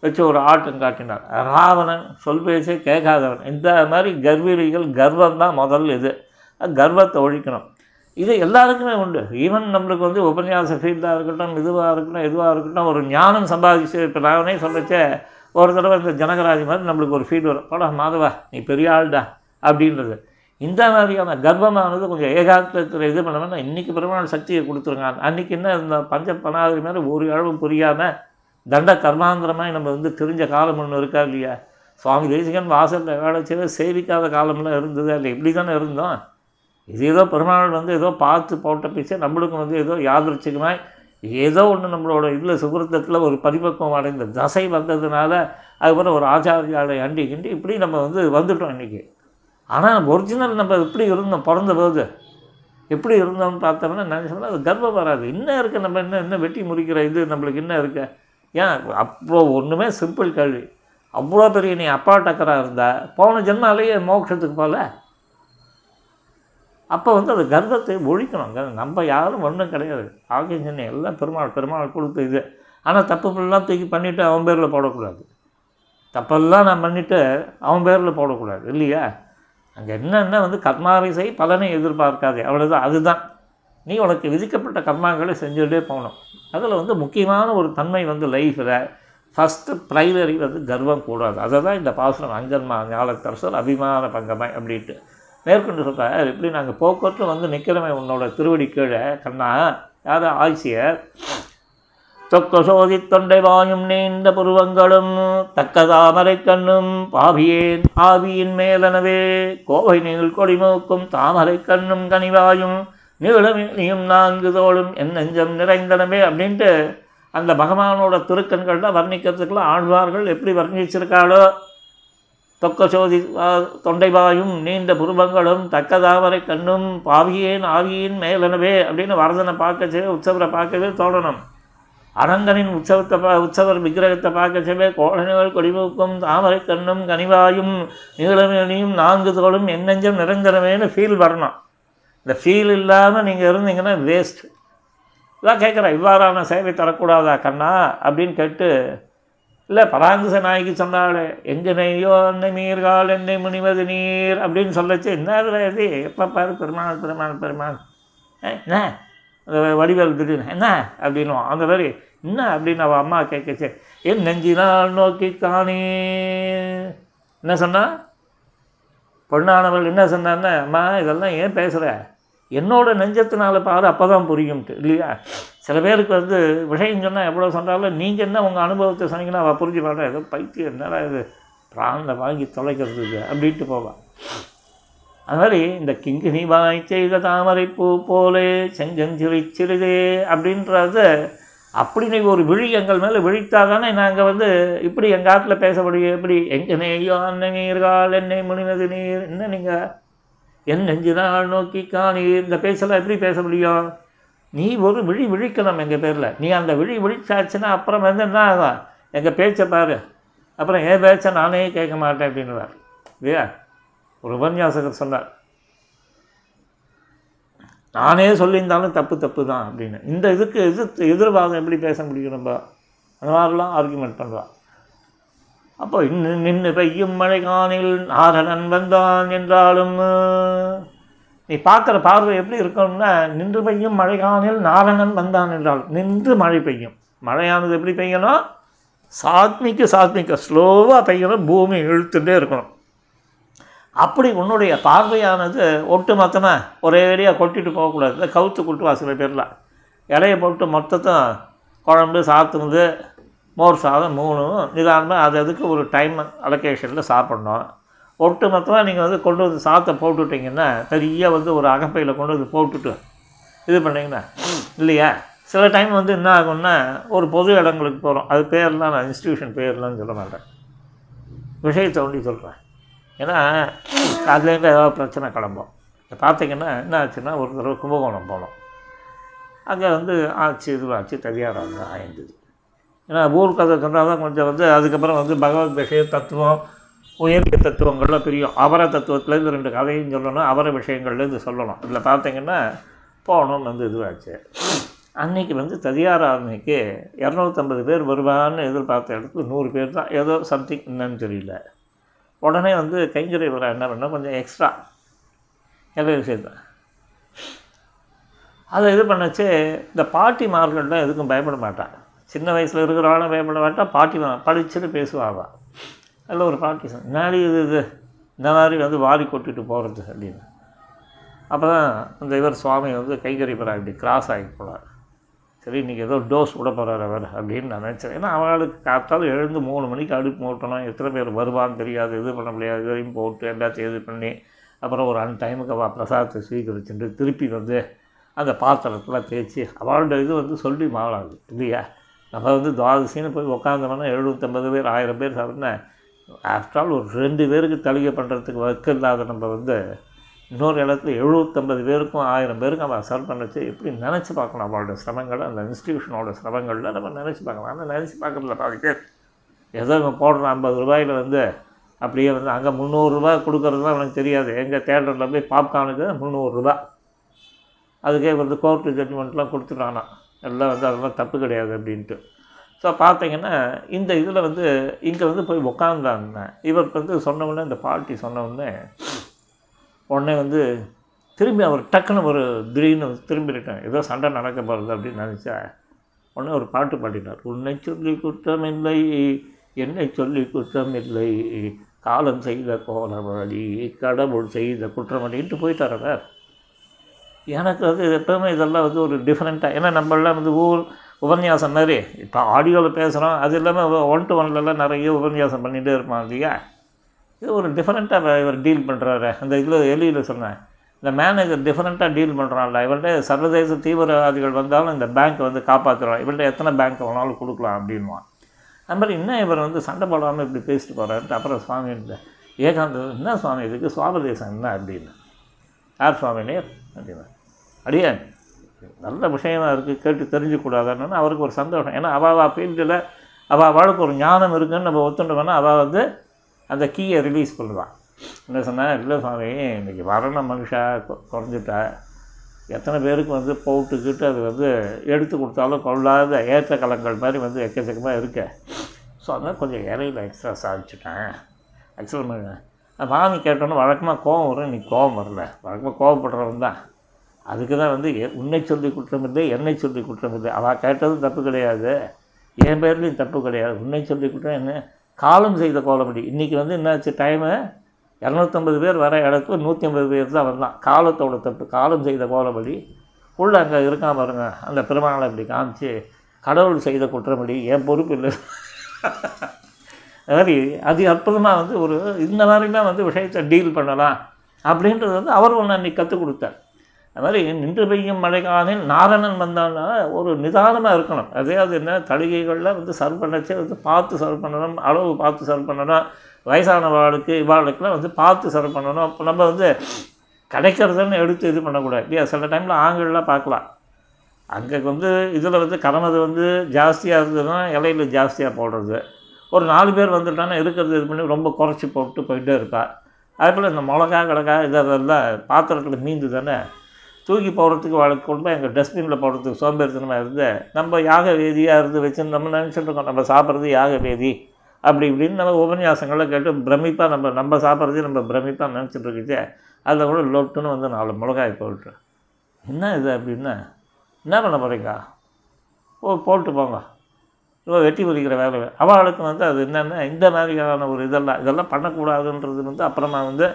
வச்சு ஒரு ஆட்டம் காட்டினார். ராவணன் சொல் பேச்சே கேட்காதவன். இந்த மாதிரி கர்வீரிகள் கர்வம் தான் முதல் இது. கர்வத்தை ஒழிக்கணும். இது எல்லாருக்குமே உண்டு. ஈவன் நம்மளுக்கு வந்து உபன்யாச ஃபீல்டாக இருக்கட்டும் இதுவாக இருக்கட்டும் எதுவாக இருக்கட்டும் ஒரு ஞானம் சம்பாதிச்சு இப்போ நானே சொல்லச்சே ஒரு தடவை இந்த ஜனகராஜ் மாதிரி நம்மளுக்கு ஒரு ஃபீல் வரும். போடா மாதவா நீ பெரிய ஆள்டா அப்படின்றது. இந்த மாதிரியான கர்ப்பமானது கொஞ்சம் ஏகாந்தத்தில் இது பண்ணணும்னா இன்றைக்கி பெருமாள் சக்தியை கொடுத்துருங்க. அன்றைக்கி என்ன இந்த பஞ்ச பணாதிரி மாதிரி ஒரு அளவு புரியாமல் தண்ட கர்மாந்திரமாக நம்ம வந்து தெரிஞ்ச காலம் ஒன்று இருக்கா இல்லையா? சுவாமி தேசிகன் வாசலில் வேலை செய்ய சேவிக்காத காலம்லாம் இருந்தது இல்லை இப்படி தானே இருந்தோம். இது ஏதோ பெருமாள் வந்து ஏதோ பார்த்து போட்ட பிச்சை நம்மளுக்கும் வந்து ஏதோ யாதிருச்சிகமாய் ஏதோ ஒன்று நம்மளோட இதில் சுகிருத்தத்தில் ஒரு பரிபக்குவம் அடைந்த தசை வந்ததுனால அதுக்கப்புறம் ஒரு ஆச்சாரியாலை அண்டி கிண்டி இப்படி நம்ம வந்து வந்துட்டோம் இன்றைக்கி ஆனால் ஒரிஜினல் நம்ம எப்படி இருந்தோம் பிறந்த போது? எப்படி இருந்தோம்னு பார்த்தோம்னா நினச்சோம்னா அது கர்வம் வராது. இன்னும் இருக்குது நம்ம என்ன என்ன வெட்டி முறிக்கிற இது நம்மளுக்கு என்ன இருக்கு? ஏன் அப்போ ஒன்றுமே சிம்பிள் கேள்வி. அவ்வளோ பெரிய நீ அப்பா டக்கராக இருந்தால் போன ஜென்மாலேயே மோட்சத்துக்கு போகல அப்போ வந்து அது கர்வத்தை ஒழிக்கணும் நம்ம யாரும் ஒன்றும் கிடையாது. ஆகிய எல்லாம் பெருமாள் பெருமாள் கொடுத்த இது. ஆனால் தப்பு ஃபுல்லாக தூக்கி பண்ணிவிட்டு அவன் பேரில் போடக்கூடாது. தப்பெல்லாம் நான் பண்ணிவிட்டு அவன் பேரில் போடக்கூடாது இல்லையா? அங்கே என்னென்ன வந்து கர்மாவை செய் பலனை எதிர்பார்க்காதே. அவ்வளோதான் அதுதான். நீ உனக்கு விதிக்கப்பட்ட கர்மாக்களை செஞ்சுகிட்டே போகணும். அதில் வந்து முக்கியமான ஒரு தன்மை வந்து லைஃப்பில் ஃபஸ்ட்டு ப்ரைவரி வந்து கர்வம் கூடாது. அதை தான் இந்த பாசுரம் அஞ்சன்மா ஞாலத்தரசர் அபிமான பங்கமாய் அப்படின்ட்டு. மேற்கொண்டு சொல்கிறார் எப்படி நாங்கள் போக்குவரத்து வந்து நிற்கிறோமே உன்னோட திருவடி கீழே கண்ணா? யார்? ஆட்சியர். தொக்க சோதி தொண்டை வாயும் நீண்ட புருவங்களும் தக்க தாமரை கண்ணும் பாவியேன் ஆவியின் மேலனவே கோவை நீள் கொடிமூக்கும் தாமரை கண்ணும் கனிவாயும் நீளமேனியும் நான்கு தோளும் என் நெஞ்சம் நிறைந்தனவே அப்படின்ட்டு அந்த பகவானோட திருக்கண்களில் வர்ணிக்கிறதுக்குலாம் ஆழ்வார்கள் எப்படி வர்ணிச்சிருக்காளோ தொக்க சோதி வா- நீண்ட புருவங்களும் தக்க தாமரை கண்ணும் பாவியேன் ஆவியின் மேலனவே அப்படின்னு வரதனை பார்க்கச்சே உற்சவரை பார்க்கவே தோணணும். அரங்கனின் உற்சவத்தை பா உற்சவர் விக்கிரகத்தை பார்க்கச்சவே கோழனிவர் கொடிமூக்கும் தாமரை கண்ணும் கனிவாயும் நீளமேனியும் நான்கு தோளும் என்னெஞ்சம் நிரந்தரமேன்னு ஃபீல் வரணும். இந்த ஃபீல் இல்லாமல் நீங்கள் இருந்தீங்கன்னா வேஸ்ட் இதான் கேட்குறேன் இவ்வாறான சேவை தரக்கூடாதா கண்ணா? அப்படின்னு கேட்டு இல்லை பராங்குச நாய்க்கு சொன்னாலே எங்கே நெய்யோ அன்னை நீர்கால் என்னை முனிவது நீர் அப்படின்னு சொல்லச்சு. என்ன இது? எப்போ பாரு பெருமாள் பெருமாள் பெருமாள். என்ன? வடிவேல் திடீர்னு என்ன? அப்படின்னுவான். அந்த மாதிரி என்ன? அப்படின்னு அவள் அம்மா கேட்கச்சு என் நெஞ்சினால் நோக்கி காணி. என்ன சொன்னா? பொண்ணானவள் என்ன சொன்னான்னு அம்மா இதெல்லாம் ஏன் பேசுகிற என்னோடய நெஞ்சத்தினால பாரு அப்போ தான் புரியும்ட்டு இல்லையா? சில பேருக்கு வந்து விஷயம் சொன்னால் எவ்வளோ சொன்னாலும் நீங்கள் என்ன உங்கள் அனுபவத்தை சொன்னீங்கன்னா அவள் புரிஞ்சு மாட்டா ஏதோ பைத்தியம் என்னடா இது? பிராணனை வாங்கி தொலைக்கிறது இது அப்படின்ட்டு போவாள் அது மாதிரி இந்த கிங்கினி வாய் செய்த தாமரை பூ போலே செஞ்சஞ்சிரி சிறிதே அப்படின்றது அப்படி நீ ஒரு விழி எங்கள் மேலே விழித்தால் தானே நாங்கள் வந்து இப்படி எங்கள் ஆட்டில் பேச முடியும்? எப்படி எங்கே நெய்யோ அண்ணன் நீர்கால் என்னை முனிவது நீர் என்ன நீங்கள் என் நெஞ்சுதான் நோக்கி காணீர் இந்த பேசலாம் எப்படி பேச முடியும்? நீ ஒரு விழி விழிக்கணும் எங்கள் பேரில். நீ அந்த விழி விழிச்சாச்சுன்னா அப்புறம் வந்து என்ன ஆகும்? எங்கள் பேச்சை பாரு. அப்புறம் என் பேச்சை நானே கேட்க மாட்டேன் அப்படின்னுவார். இல்லையா? ஒரு உபன்யாசகர் சொன்னார். நானே சொல்லியிருந்தாலும் தப்பு தப்பு தான் அப்படின்னு. இந்த இதுக்கு எதிர்த்து எதிர்வாதம் எப்படி பேச முடியும் நம்ம? அந்த மாதிரிலாம் ஆர்குமெண்ட் பண்ணுவான் அப்போ இன்னும் நின்று பெய்யும் மழைகானில் நாதனன் நாரணன் வந்தான் என்றாலும் நீ பார்க்குற பார்வை எப்படி இருக்கணும்னா நின்று பெய்யும் மழைகானில் நாரணன் வந்தான் என்றாலும் நின்று மழை பெய்யும். மழையானது எப்படி பெய்யணும்? சாத்மிக்கு சாத்மிக்க ஸ்லோவாக பெய்யணும் பூமி இழுத்துட்டே இருக்கணும். அப்படி உன்னுடைய பார்வையானது ஒட்டு மொத்தமாக ஒரேடியாக கொட்டிட்டு போகக்கூடாது. இந்த கவுத்து கொட்டுவா சில பேர்லாம். இலையை போட்டு மொத்தத்தும் குழம்பு சாத்துனது மோர் சாதம் மூணும் நிதானமாக அது அதுக்கு ஒரு டைம் அலோகேஷனில் சாப்பிட்ணும். ஒட்டு மொத்தமாக நீங்கள் வந்து கொண்டு வந்து சாத்தை போட்டுவிட்டிங்கன்னா சரியாக வந்து ஒரு அகப்பையில் கொண்டு வந்து போட்டுட்டு இது பண்ணிங்கன்னா இல்லையா? சில டைம் வந்து என்ன ஆகும்னா ஒரு பொது இடங்களுக்கு போகிறோம் அது பேர்லாம் நான் இன்ஸ்டியூஷன் பேர்லாம் சொல்ல மாட்டேன். விஷயத்தை ஒண்டி சொல்கிறேன் ஏன்னா அதுலேருந்து ஏதாவது பிரச்சனை கிளம்பும். இப்போ பார்த்தீங்கன்னா என்ன ஆச்சுன்னா ஒரு தடவை கும்பகோணம் போனோம். அங்கே வந்து ஆச்சு இதுவாச்சு தவியாராங்க ஆயிருந்தது. ஏன்னா ஊர் கதை சொன்னால் தான் கொஞ்சம் வந்து அதுக்கப்புறம் வந்து பகவத் விஷய தத்துவம் உயரிய தத்துவங்கள்லாம் பிரியும். அவர தத்துவத்துலேருந்து ரெண்டு கதையும் சொல்லணும் அவர விஷயங்கள்லேருந்து சொல்லணும். இதில் பார்த்தீங்கன்னா போகணுன்னு வந்து இதுவாச்சு. அன்னைக்கு வந்து ததியாராதனைக்கு இரநூத்தம்பது பேர் வருவான்னு எதிர்பார்த்த இடத்துல நூறு பேர் தான். ஏதோ சம்திங் என்னன்னு தெரியல. உடனே வந்து கைங்கரை வர என்ன பண்ணால் கொஞ்சம் எக்ஸ்ட்ரா எல்லாம் சேர்த்தேன் அதை இது பண்ணச்சு. இந்த பாட்டிமார்கள்லாம் எதுக்கும் பயப்பட மாட்டான் சின்ன வயசில் இருக்கிறவளும் பயப்பட மாட்டான் பாட்டிவான் படிச்சுட்டு பேசுவாங்க அதில் ஒரு பாட்டி சொன்ன முன்னாடி இது இது இந்த மாதிரி வந்து வாரி கொட்டிட்டு போகிறது அப்படின்னு. அப்போ தான் அந்த இவர் சுவாமி வந்து கைகறி இப்படி கிராஸ் ஆகி போனார். சரி இன்றைக்கி ஏதோ டோஸ் விட போகிறார் அவர் அப்படின்னு நான் நினச்சேன். ஏன்னா அவளுக்கு காத்தாலும் எழுந்து மூணு மணிக்கு அடுப்பு மூட்டணும். எத்தனை பேர் வருவான்னு தெரியாது இது பண்ண முடியாது இதையும் போட்டு எல்லாத்தையும் இது பண்ணி அப்புறம் ஒரு அன் டைமுக்கு அவள் பிரசாதத்தை ஸ்வீகரிச்சுட்டு திருப்பி வந்து அந்த பாத்திரத்தில் தேய்ச்சி அவளோட இது வந்து சொல்லி மாறாது இல்லையா? நம்ம வந்து துவாதசின்னு போய் உட்காந்தோம்னா எழுநூற்றம்பது பேர் ஆயிரம் பேர் சாப்பிட்னா ஆஃப்டர் ஆல் ஒரு ரெண்டு பேருக்கு தலிகை பண்ணுறதுக்கு ஒர்க் இல்லாத நம்ம வந்து இன்னொரு இடத்துல எழுநூற்றம்பது பேருக்கும் ஆயிரம் பேருக்கும் அவன் சர்வ் பண்ணச்சு எப்படி நினச்சி பார்க்கணும்? அவளோட சிரமங்களை அந்த இன்ஸ்டியூஷனோட சிரமங்களில் நம்ம நினச்சி பார்க்கலாம். ஆனால் நினச்சி பார்க்குறதுல பாதி பேர். ஏதோ இவன் போடுற ஐம்பது ரூபாயில் வந்து அப்படியே வந்து அங்கே முந்நூறுரூவா கொடுக்குறதுலாம் எனக்கு தெரியாது. எங்கள் தேட்டரில் போய் பாப்கார்னுக்கு முந்நூறுரூவா அதுக்கே வந்து கோர்ட்டு ஜட்மெண்ட்லாம் கொடுத்துட்டானா. எல்லாம் வந்து அதெல்லாம் தப்பு கிடையாது அப்படின்ட்டு. ஸோ பார்த்தீங்கன்னா இந்த இதில் வந்து இங்கே வந்து போய் உக்காந்தாங்க. இவருக்கு வந்து சொன்ன உடனே இந்த பாட்டி சொன்ன உடனே உடனே வந்து திரும்பி அவர் டக்குன்னு ஒரு திடீர்னு திரும்பிட்டேன் ஏதோ சண்டை நடக்க போகிறது அப்படின்னு நினச்சா உடனே ஒரு பாட்டு பாடினார். உன்னை சொல்லி குற்றமில்லை என்னை சொல்லி குற்றமில்லை காலம் செய்த கோலவழி கடவுள் செய்த குற்றமடின்ட்டு போயிட்டார் அவர். எனக்கு வந்து எப்போவுமே இதெல்லாம் வந்து ஒரு டிஃப்ரெண்ட்டாக ஏன்னா நம்மளாம் வந்து ஊர் உபன்யாசம் மாதிரி இப்போ ஆடியோவில் பேசுகிறோம் அது இல்லாமல் ஒன் டு ஒன்லலாம் நிறைய உபன்யாசம் பண்ணிகிட்டே இருப்பான் இல்லையா? இது ஒரு டிஃப்ரெண்ட்டாக இவர் டீல் பண்ணுறாரு அந்த இதில் எலியில் சொன்னேன் இந்த மேனேஜர் டிஃப்ரெண்ட்டாக டீல் பண்ணுறான்ல இவர்கிட்ட சர்வதேச தீவிரவாதிகள் வந்தாலும் இந்த பேங்க்கை வந்து காப்பாற்றுறோம் இவர்கிட்ட எத்தனை பேங்க் வேணாலும் கொடுக்கலாம் அப்படின்வான் அது மாதிரி இன்னும் இவர் வந்து சண்டை போடாமல் இப்படி பேசிட்டு போகிறாரு அப்புறம் சுவாமி ஏகாந்த என்ன சுவாமி இதுக்கு? சுவாபதேசம் என்ன? அப்படின்னு. யார் சுவாமினே அப்படின்னா அடியே நல்ல விஷயமா இருக்குது கேட்டு தெரிஞ்சுக்கூடாதுன்னு அவருக்கு ஒரு சந்தோஷம். ஏன்னா அவள் ஃபீல்டில் அவள் அவளுக்கு ஒரு ஞானம் இருக்குன்னு நம்ம ஒத்துட்டோம்னா அவள் வந்து அந்த கீயை ரிலீஸ் பண்ணுவான் என்ன சொன்னால் இல்லை சுவாமி இன்றைக்கி வரண மனுஷா குறைஞ்சிட்டா. எத்தனை பேருக்கு வந்து போட்டுக்கிட்டு அது வந்து எடுத்து கொடுத்தாலும் கொள்ளாத ஏற்ற கலங்கள் மாதிரி வந்து எக்கச்சக்கமாக இருக்கு. ஸோ அதனால் கொஞ்சம் இறையில் எக்ஸ்ட்ரா சாதிச்சிட்டேன். ஆக்சுவலாக மாமி கேட்டோன்னே வழக்கமாக கோவம் வரும் இன்னைக்கு கோவம் வரல. வழக்கமாக கோவப்படுறவன் தான் அதுக்கு தான் வந்து எ- உன்னை சொல்லி குற்றம் இல்லை என்னை சொல்லி குற்றம் இல்லை. அவள் கேட்டதும் தப்பு கிடையாது. என் பேர்லேயும் தப்பு கிடையாது. உன்னை சொல்லி குற்றம் என்ன? காலம் செய்த கோலப்படி இன்றைக்கி வந்து என்னாச்சு? டைமு இரநூத்தம்பது பேர் வர இடத்துல நூற்றி ஐம்பது பேர் தான் வந்தான் காலத்தோட தப்பு. காலம் செய்த கோலபடி உள்ள அங்கே இருக்கான் பாருங்க. அந்த பெருமாளை இப்படி காமிச்சு கடவுள் செய்த குற்றமடி. என் பொறுப்பு இல்லை. அது மாதிரி அது அற்புதமாக வந்து ஒரு இந்த மாதிரிலாம் வந்து விஷயத்தை டீல் பண்ணலாம். அப்படின்றது வந்து அவர் ஒன்று அன்றைக்கி கற்றுக் கொடுத்தார். அது மாதிரி நின்று பெய்யும் மழைக்காலில் நாரணன் வந்தான்னா ஒரு நிதானமாக இருக்கணும். அதே அது என்ன தளிகைகளில் வந்து சர்வ் பண்ணச்சே வந்து பார்த்து சர்வ் பண்ணணும் அளவு பார்த்து சர்வ் பண்ணணும். வயசானவாளுக்கு இவாளுக்குலாம் வந்து பார்த்து சர்வ் பண்ணணும். அப்போ நம்ம வந்து கிடைக்கிறதுன்னு எடுத்து இது பண்ணக்கூடாது. இல்லையா? சில டைமில் ஆண்கள்லாம் பார்க்கலாம். அங்கே வந்து இதில் வந்து கரமது வந்து ஜாஸ்தியாக இருந்ததுன்னா இலையில ஜாஸ்தியாக போடுறது. ஒரு நாலு பேர் வந்துட்டாங்கன்னா இருக்கிறது இது பண்ணி ரொம்ப குறைச்சி போட்டு போயிட்டே இருப்பாள் அதே போல் இந்த மிளகா கிடக்கா இதெல்லாம் பாத்திரத்தில் மீந்து தானே தூக்கி போடுறதுக்கு வழக்கு கொண்டு போய் எங்கள் டஸ்ட்பினில் போடுறதுக்கு சோம்பேறித்தனமாக இருந்து நம்ம யாக வேதியாக இருந்து வச்சு நம்ம நினச்சிட்டு இருக்கோம் நம்ம சாப்பிட்றது யாக வேதி. அப்படி இப்படின்னு நம்ம உபன்யாசங்களை கேட்டு பிரமிப்பாக நம்ம நம்ம சாப்பிட்றதே நம்ம பிரமிப்பாக நினச்சிட்டு இருக்குச்சு அதில் கூட லொட்டுன்னு வந்து நாலு மிளகாய் போட்டு என்ன இது அப்படின்னா என்ன பண்ண போகிறீங்க ஓ போட்டு போங்க. இவ்வளோ வெட்டி பிடிக்கிற வேலை அவளுக்கு வந்து அது என்னென்ன இந்த மாதிரியான ஒரு இதெல்லாம் இதெல்லாம் பண்ணக்கூடாதுன்றது வந்து அப்புறமா வந்து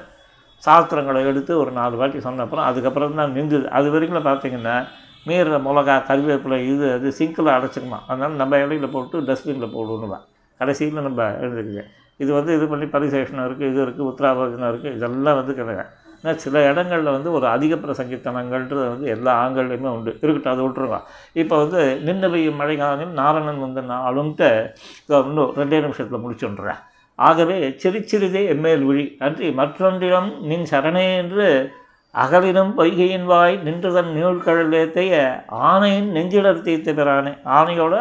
சாஸ்திரங்களை எடுத்து ஒரு நாலு வாட்டி சொன்ன அப்புறம் அதுக்கப்புறம் தான் நின்றுது அது வரைக்கும் பார்த்தீங்கன்னா மீற மிளகா கருவேப்பிலை இது அது சிங்கில் அடைச்சிக்கணும். அதனால் நம்ம இலையில போட்டு டஸ்ட்பினில் போடணுமா கடைசியில் நம்ம எழுதிருக்கு இது வந்து இது பண்ணி பரிசேஷனம் இருக்குது இது இருக்குது உத்தராபோஜனம் இருக்குது இதெல்லாம் வந்து கிடையாது. ஆனால் சில இடங்களில் வந்து ஒரு அதிக பிரசங்கித்தனங்கள்ன்றது வந்து எல்லா ஆண்கள்லையுமே உண்டு. இருக்கட்டும் அதை விட்டுருவோம் இப்போ வந்து நின்று பெய்யும் காலம் நாரணன் வந்து நாளும்ட்டு இன்னும் ரெண்டே நிமிஷத்தில் முடிச்சுட்றேன். ஆகவே சிறிச்சிறிதே எம்மேல் விழி அன்றி மற்றொன்றிடம் நின் சரணே என்று அகலிடம் பொய்கையின் வாய் நின்றுதன் நூல்கழலேத்தைய ஆணையின் நெஞ்சிலர் தீர்த்த பிறானே. ஆணையோட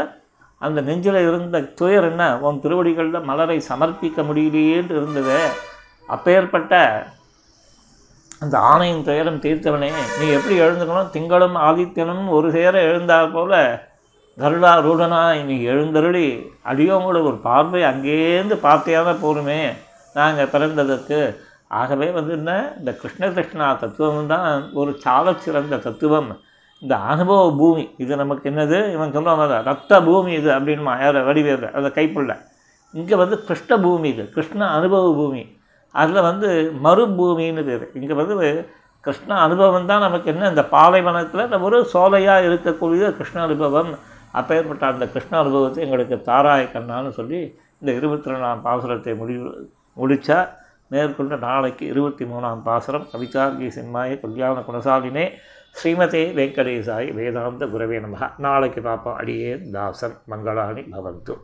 அந்த நெஞ்சில் இருந்த துயர் என்ன? உன் திருவடிகளில் மலரை சமர்ப்பிக்க முடியலையேன்னு இருந்தது. அப்பேற்பட்ட அந்த ஆணையின் துயரம் தீர்த்தவனே நீ எப்படி எழுந்துக்கணும்? திங்களும் ஆதித்தனும் ஒரு சேர எழுந்தால் போல கருடா ரூடனாய் நீ எழுந்தருளி அடியோங்களோட ஒரு பார்வை அங்கேருந்து பார்த்தையான போருமே நாங்கள் பிறந்ததற்கு. ஆகவே வந்து என்ன இந்த கிருஷ்ண கிருஷ்ணா தத்துவம் தான் ஒரு சால சிறந்த தத்துவம். இந்த அனுபவ பூமி இது நமக்கு என்னது? இவன் சொல்லுவாங்க ரத்த பூமி இது அப்படின்மா யார் வடிவேல் அதை கைப்புள்ள. இங்கே வந்து கிருஷ்ண பூமி இது கிருஷ்ண அனுபவ பூமி. அதில் வந்து மறுபூமின்னு பேர். இங்கே வந்து கிருஷ்ண அனுபவம் தான் நமக்கு என்ன இந்த பாலைவனத்தில் ஒரு சோலையாக இருக்கக்கூடிய கிருஷ்ண அனுபவம். அப்பேற்பட்ட அந்த கிருஷ்ண அனுபவத்தை எங்களுக்கு தாராய கண்ணான்னு சொல்லி இந்த இருபத்தி ரெண்டாம் பாசுரத்தை முடிவு முடித்தா மேற்கொண்டு நாளைக்கு இருபத்தி மூணாம் பாசுரம் கவிதார்கி சிம்மாய கல்யாண குணசாலினே ஸ்ரீமதே வெங்கடேசாய் வேதாந்த குரவே நமக. நாளைக்கு பார்ப்போம் அடியே தாசன். மங்களாணி. பவந்து.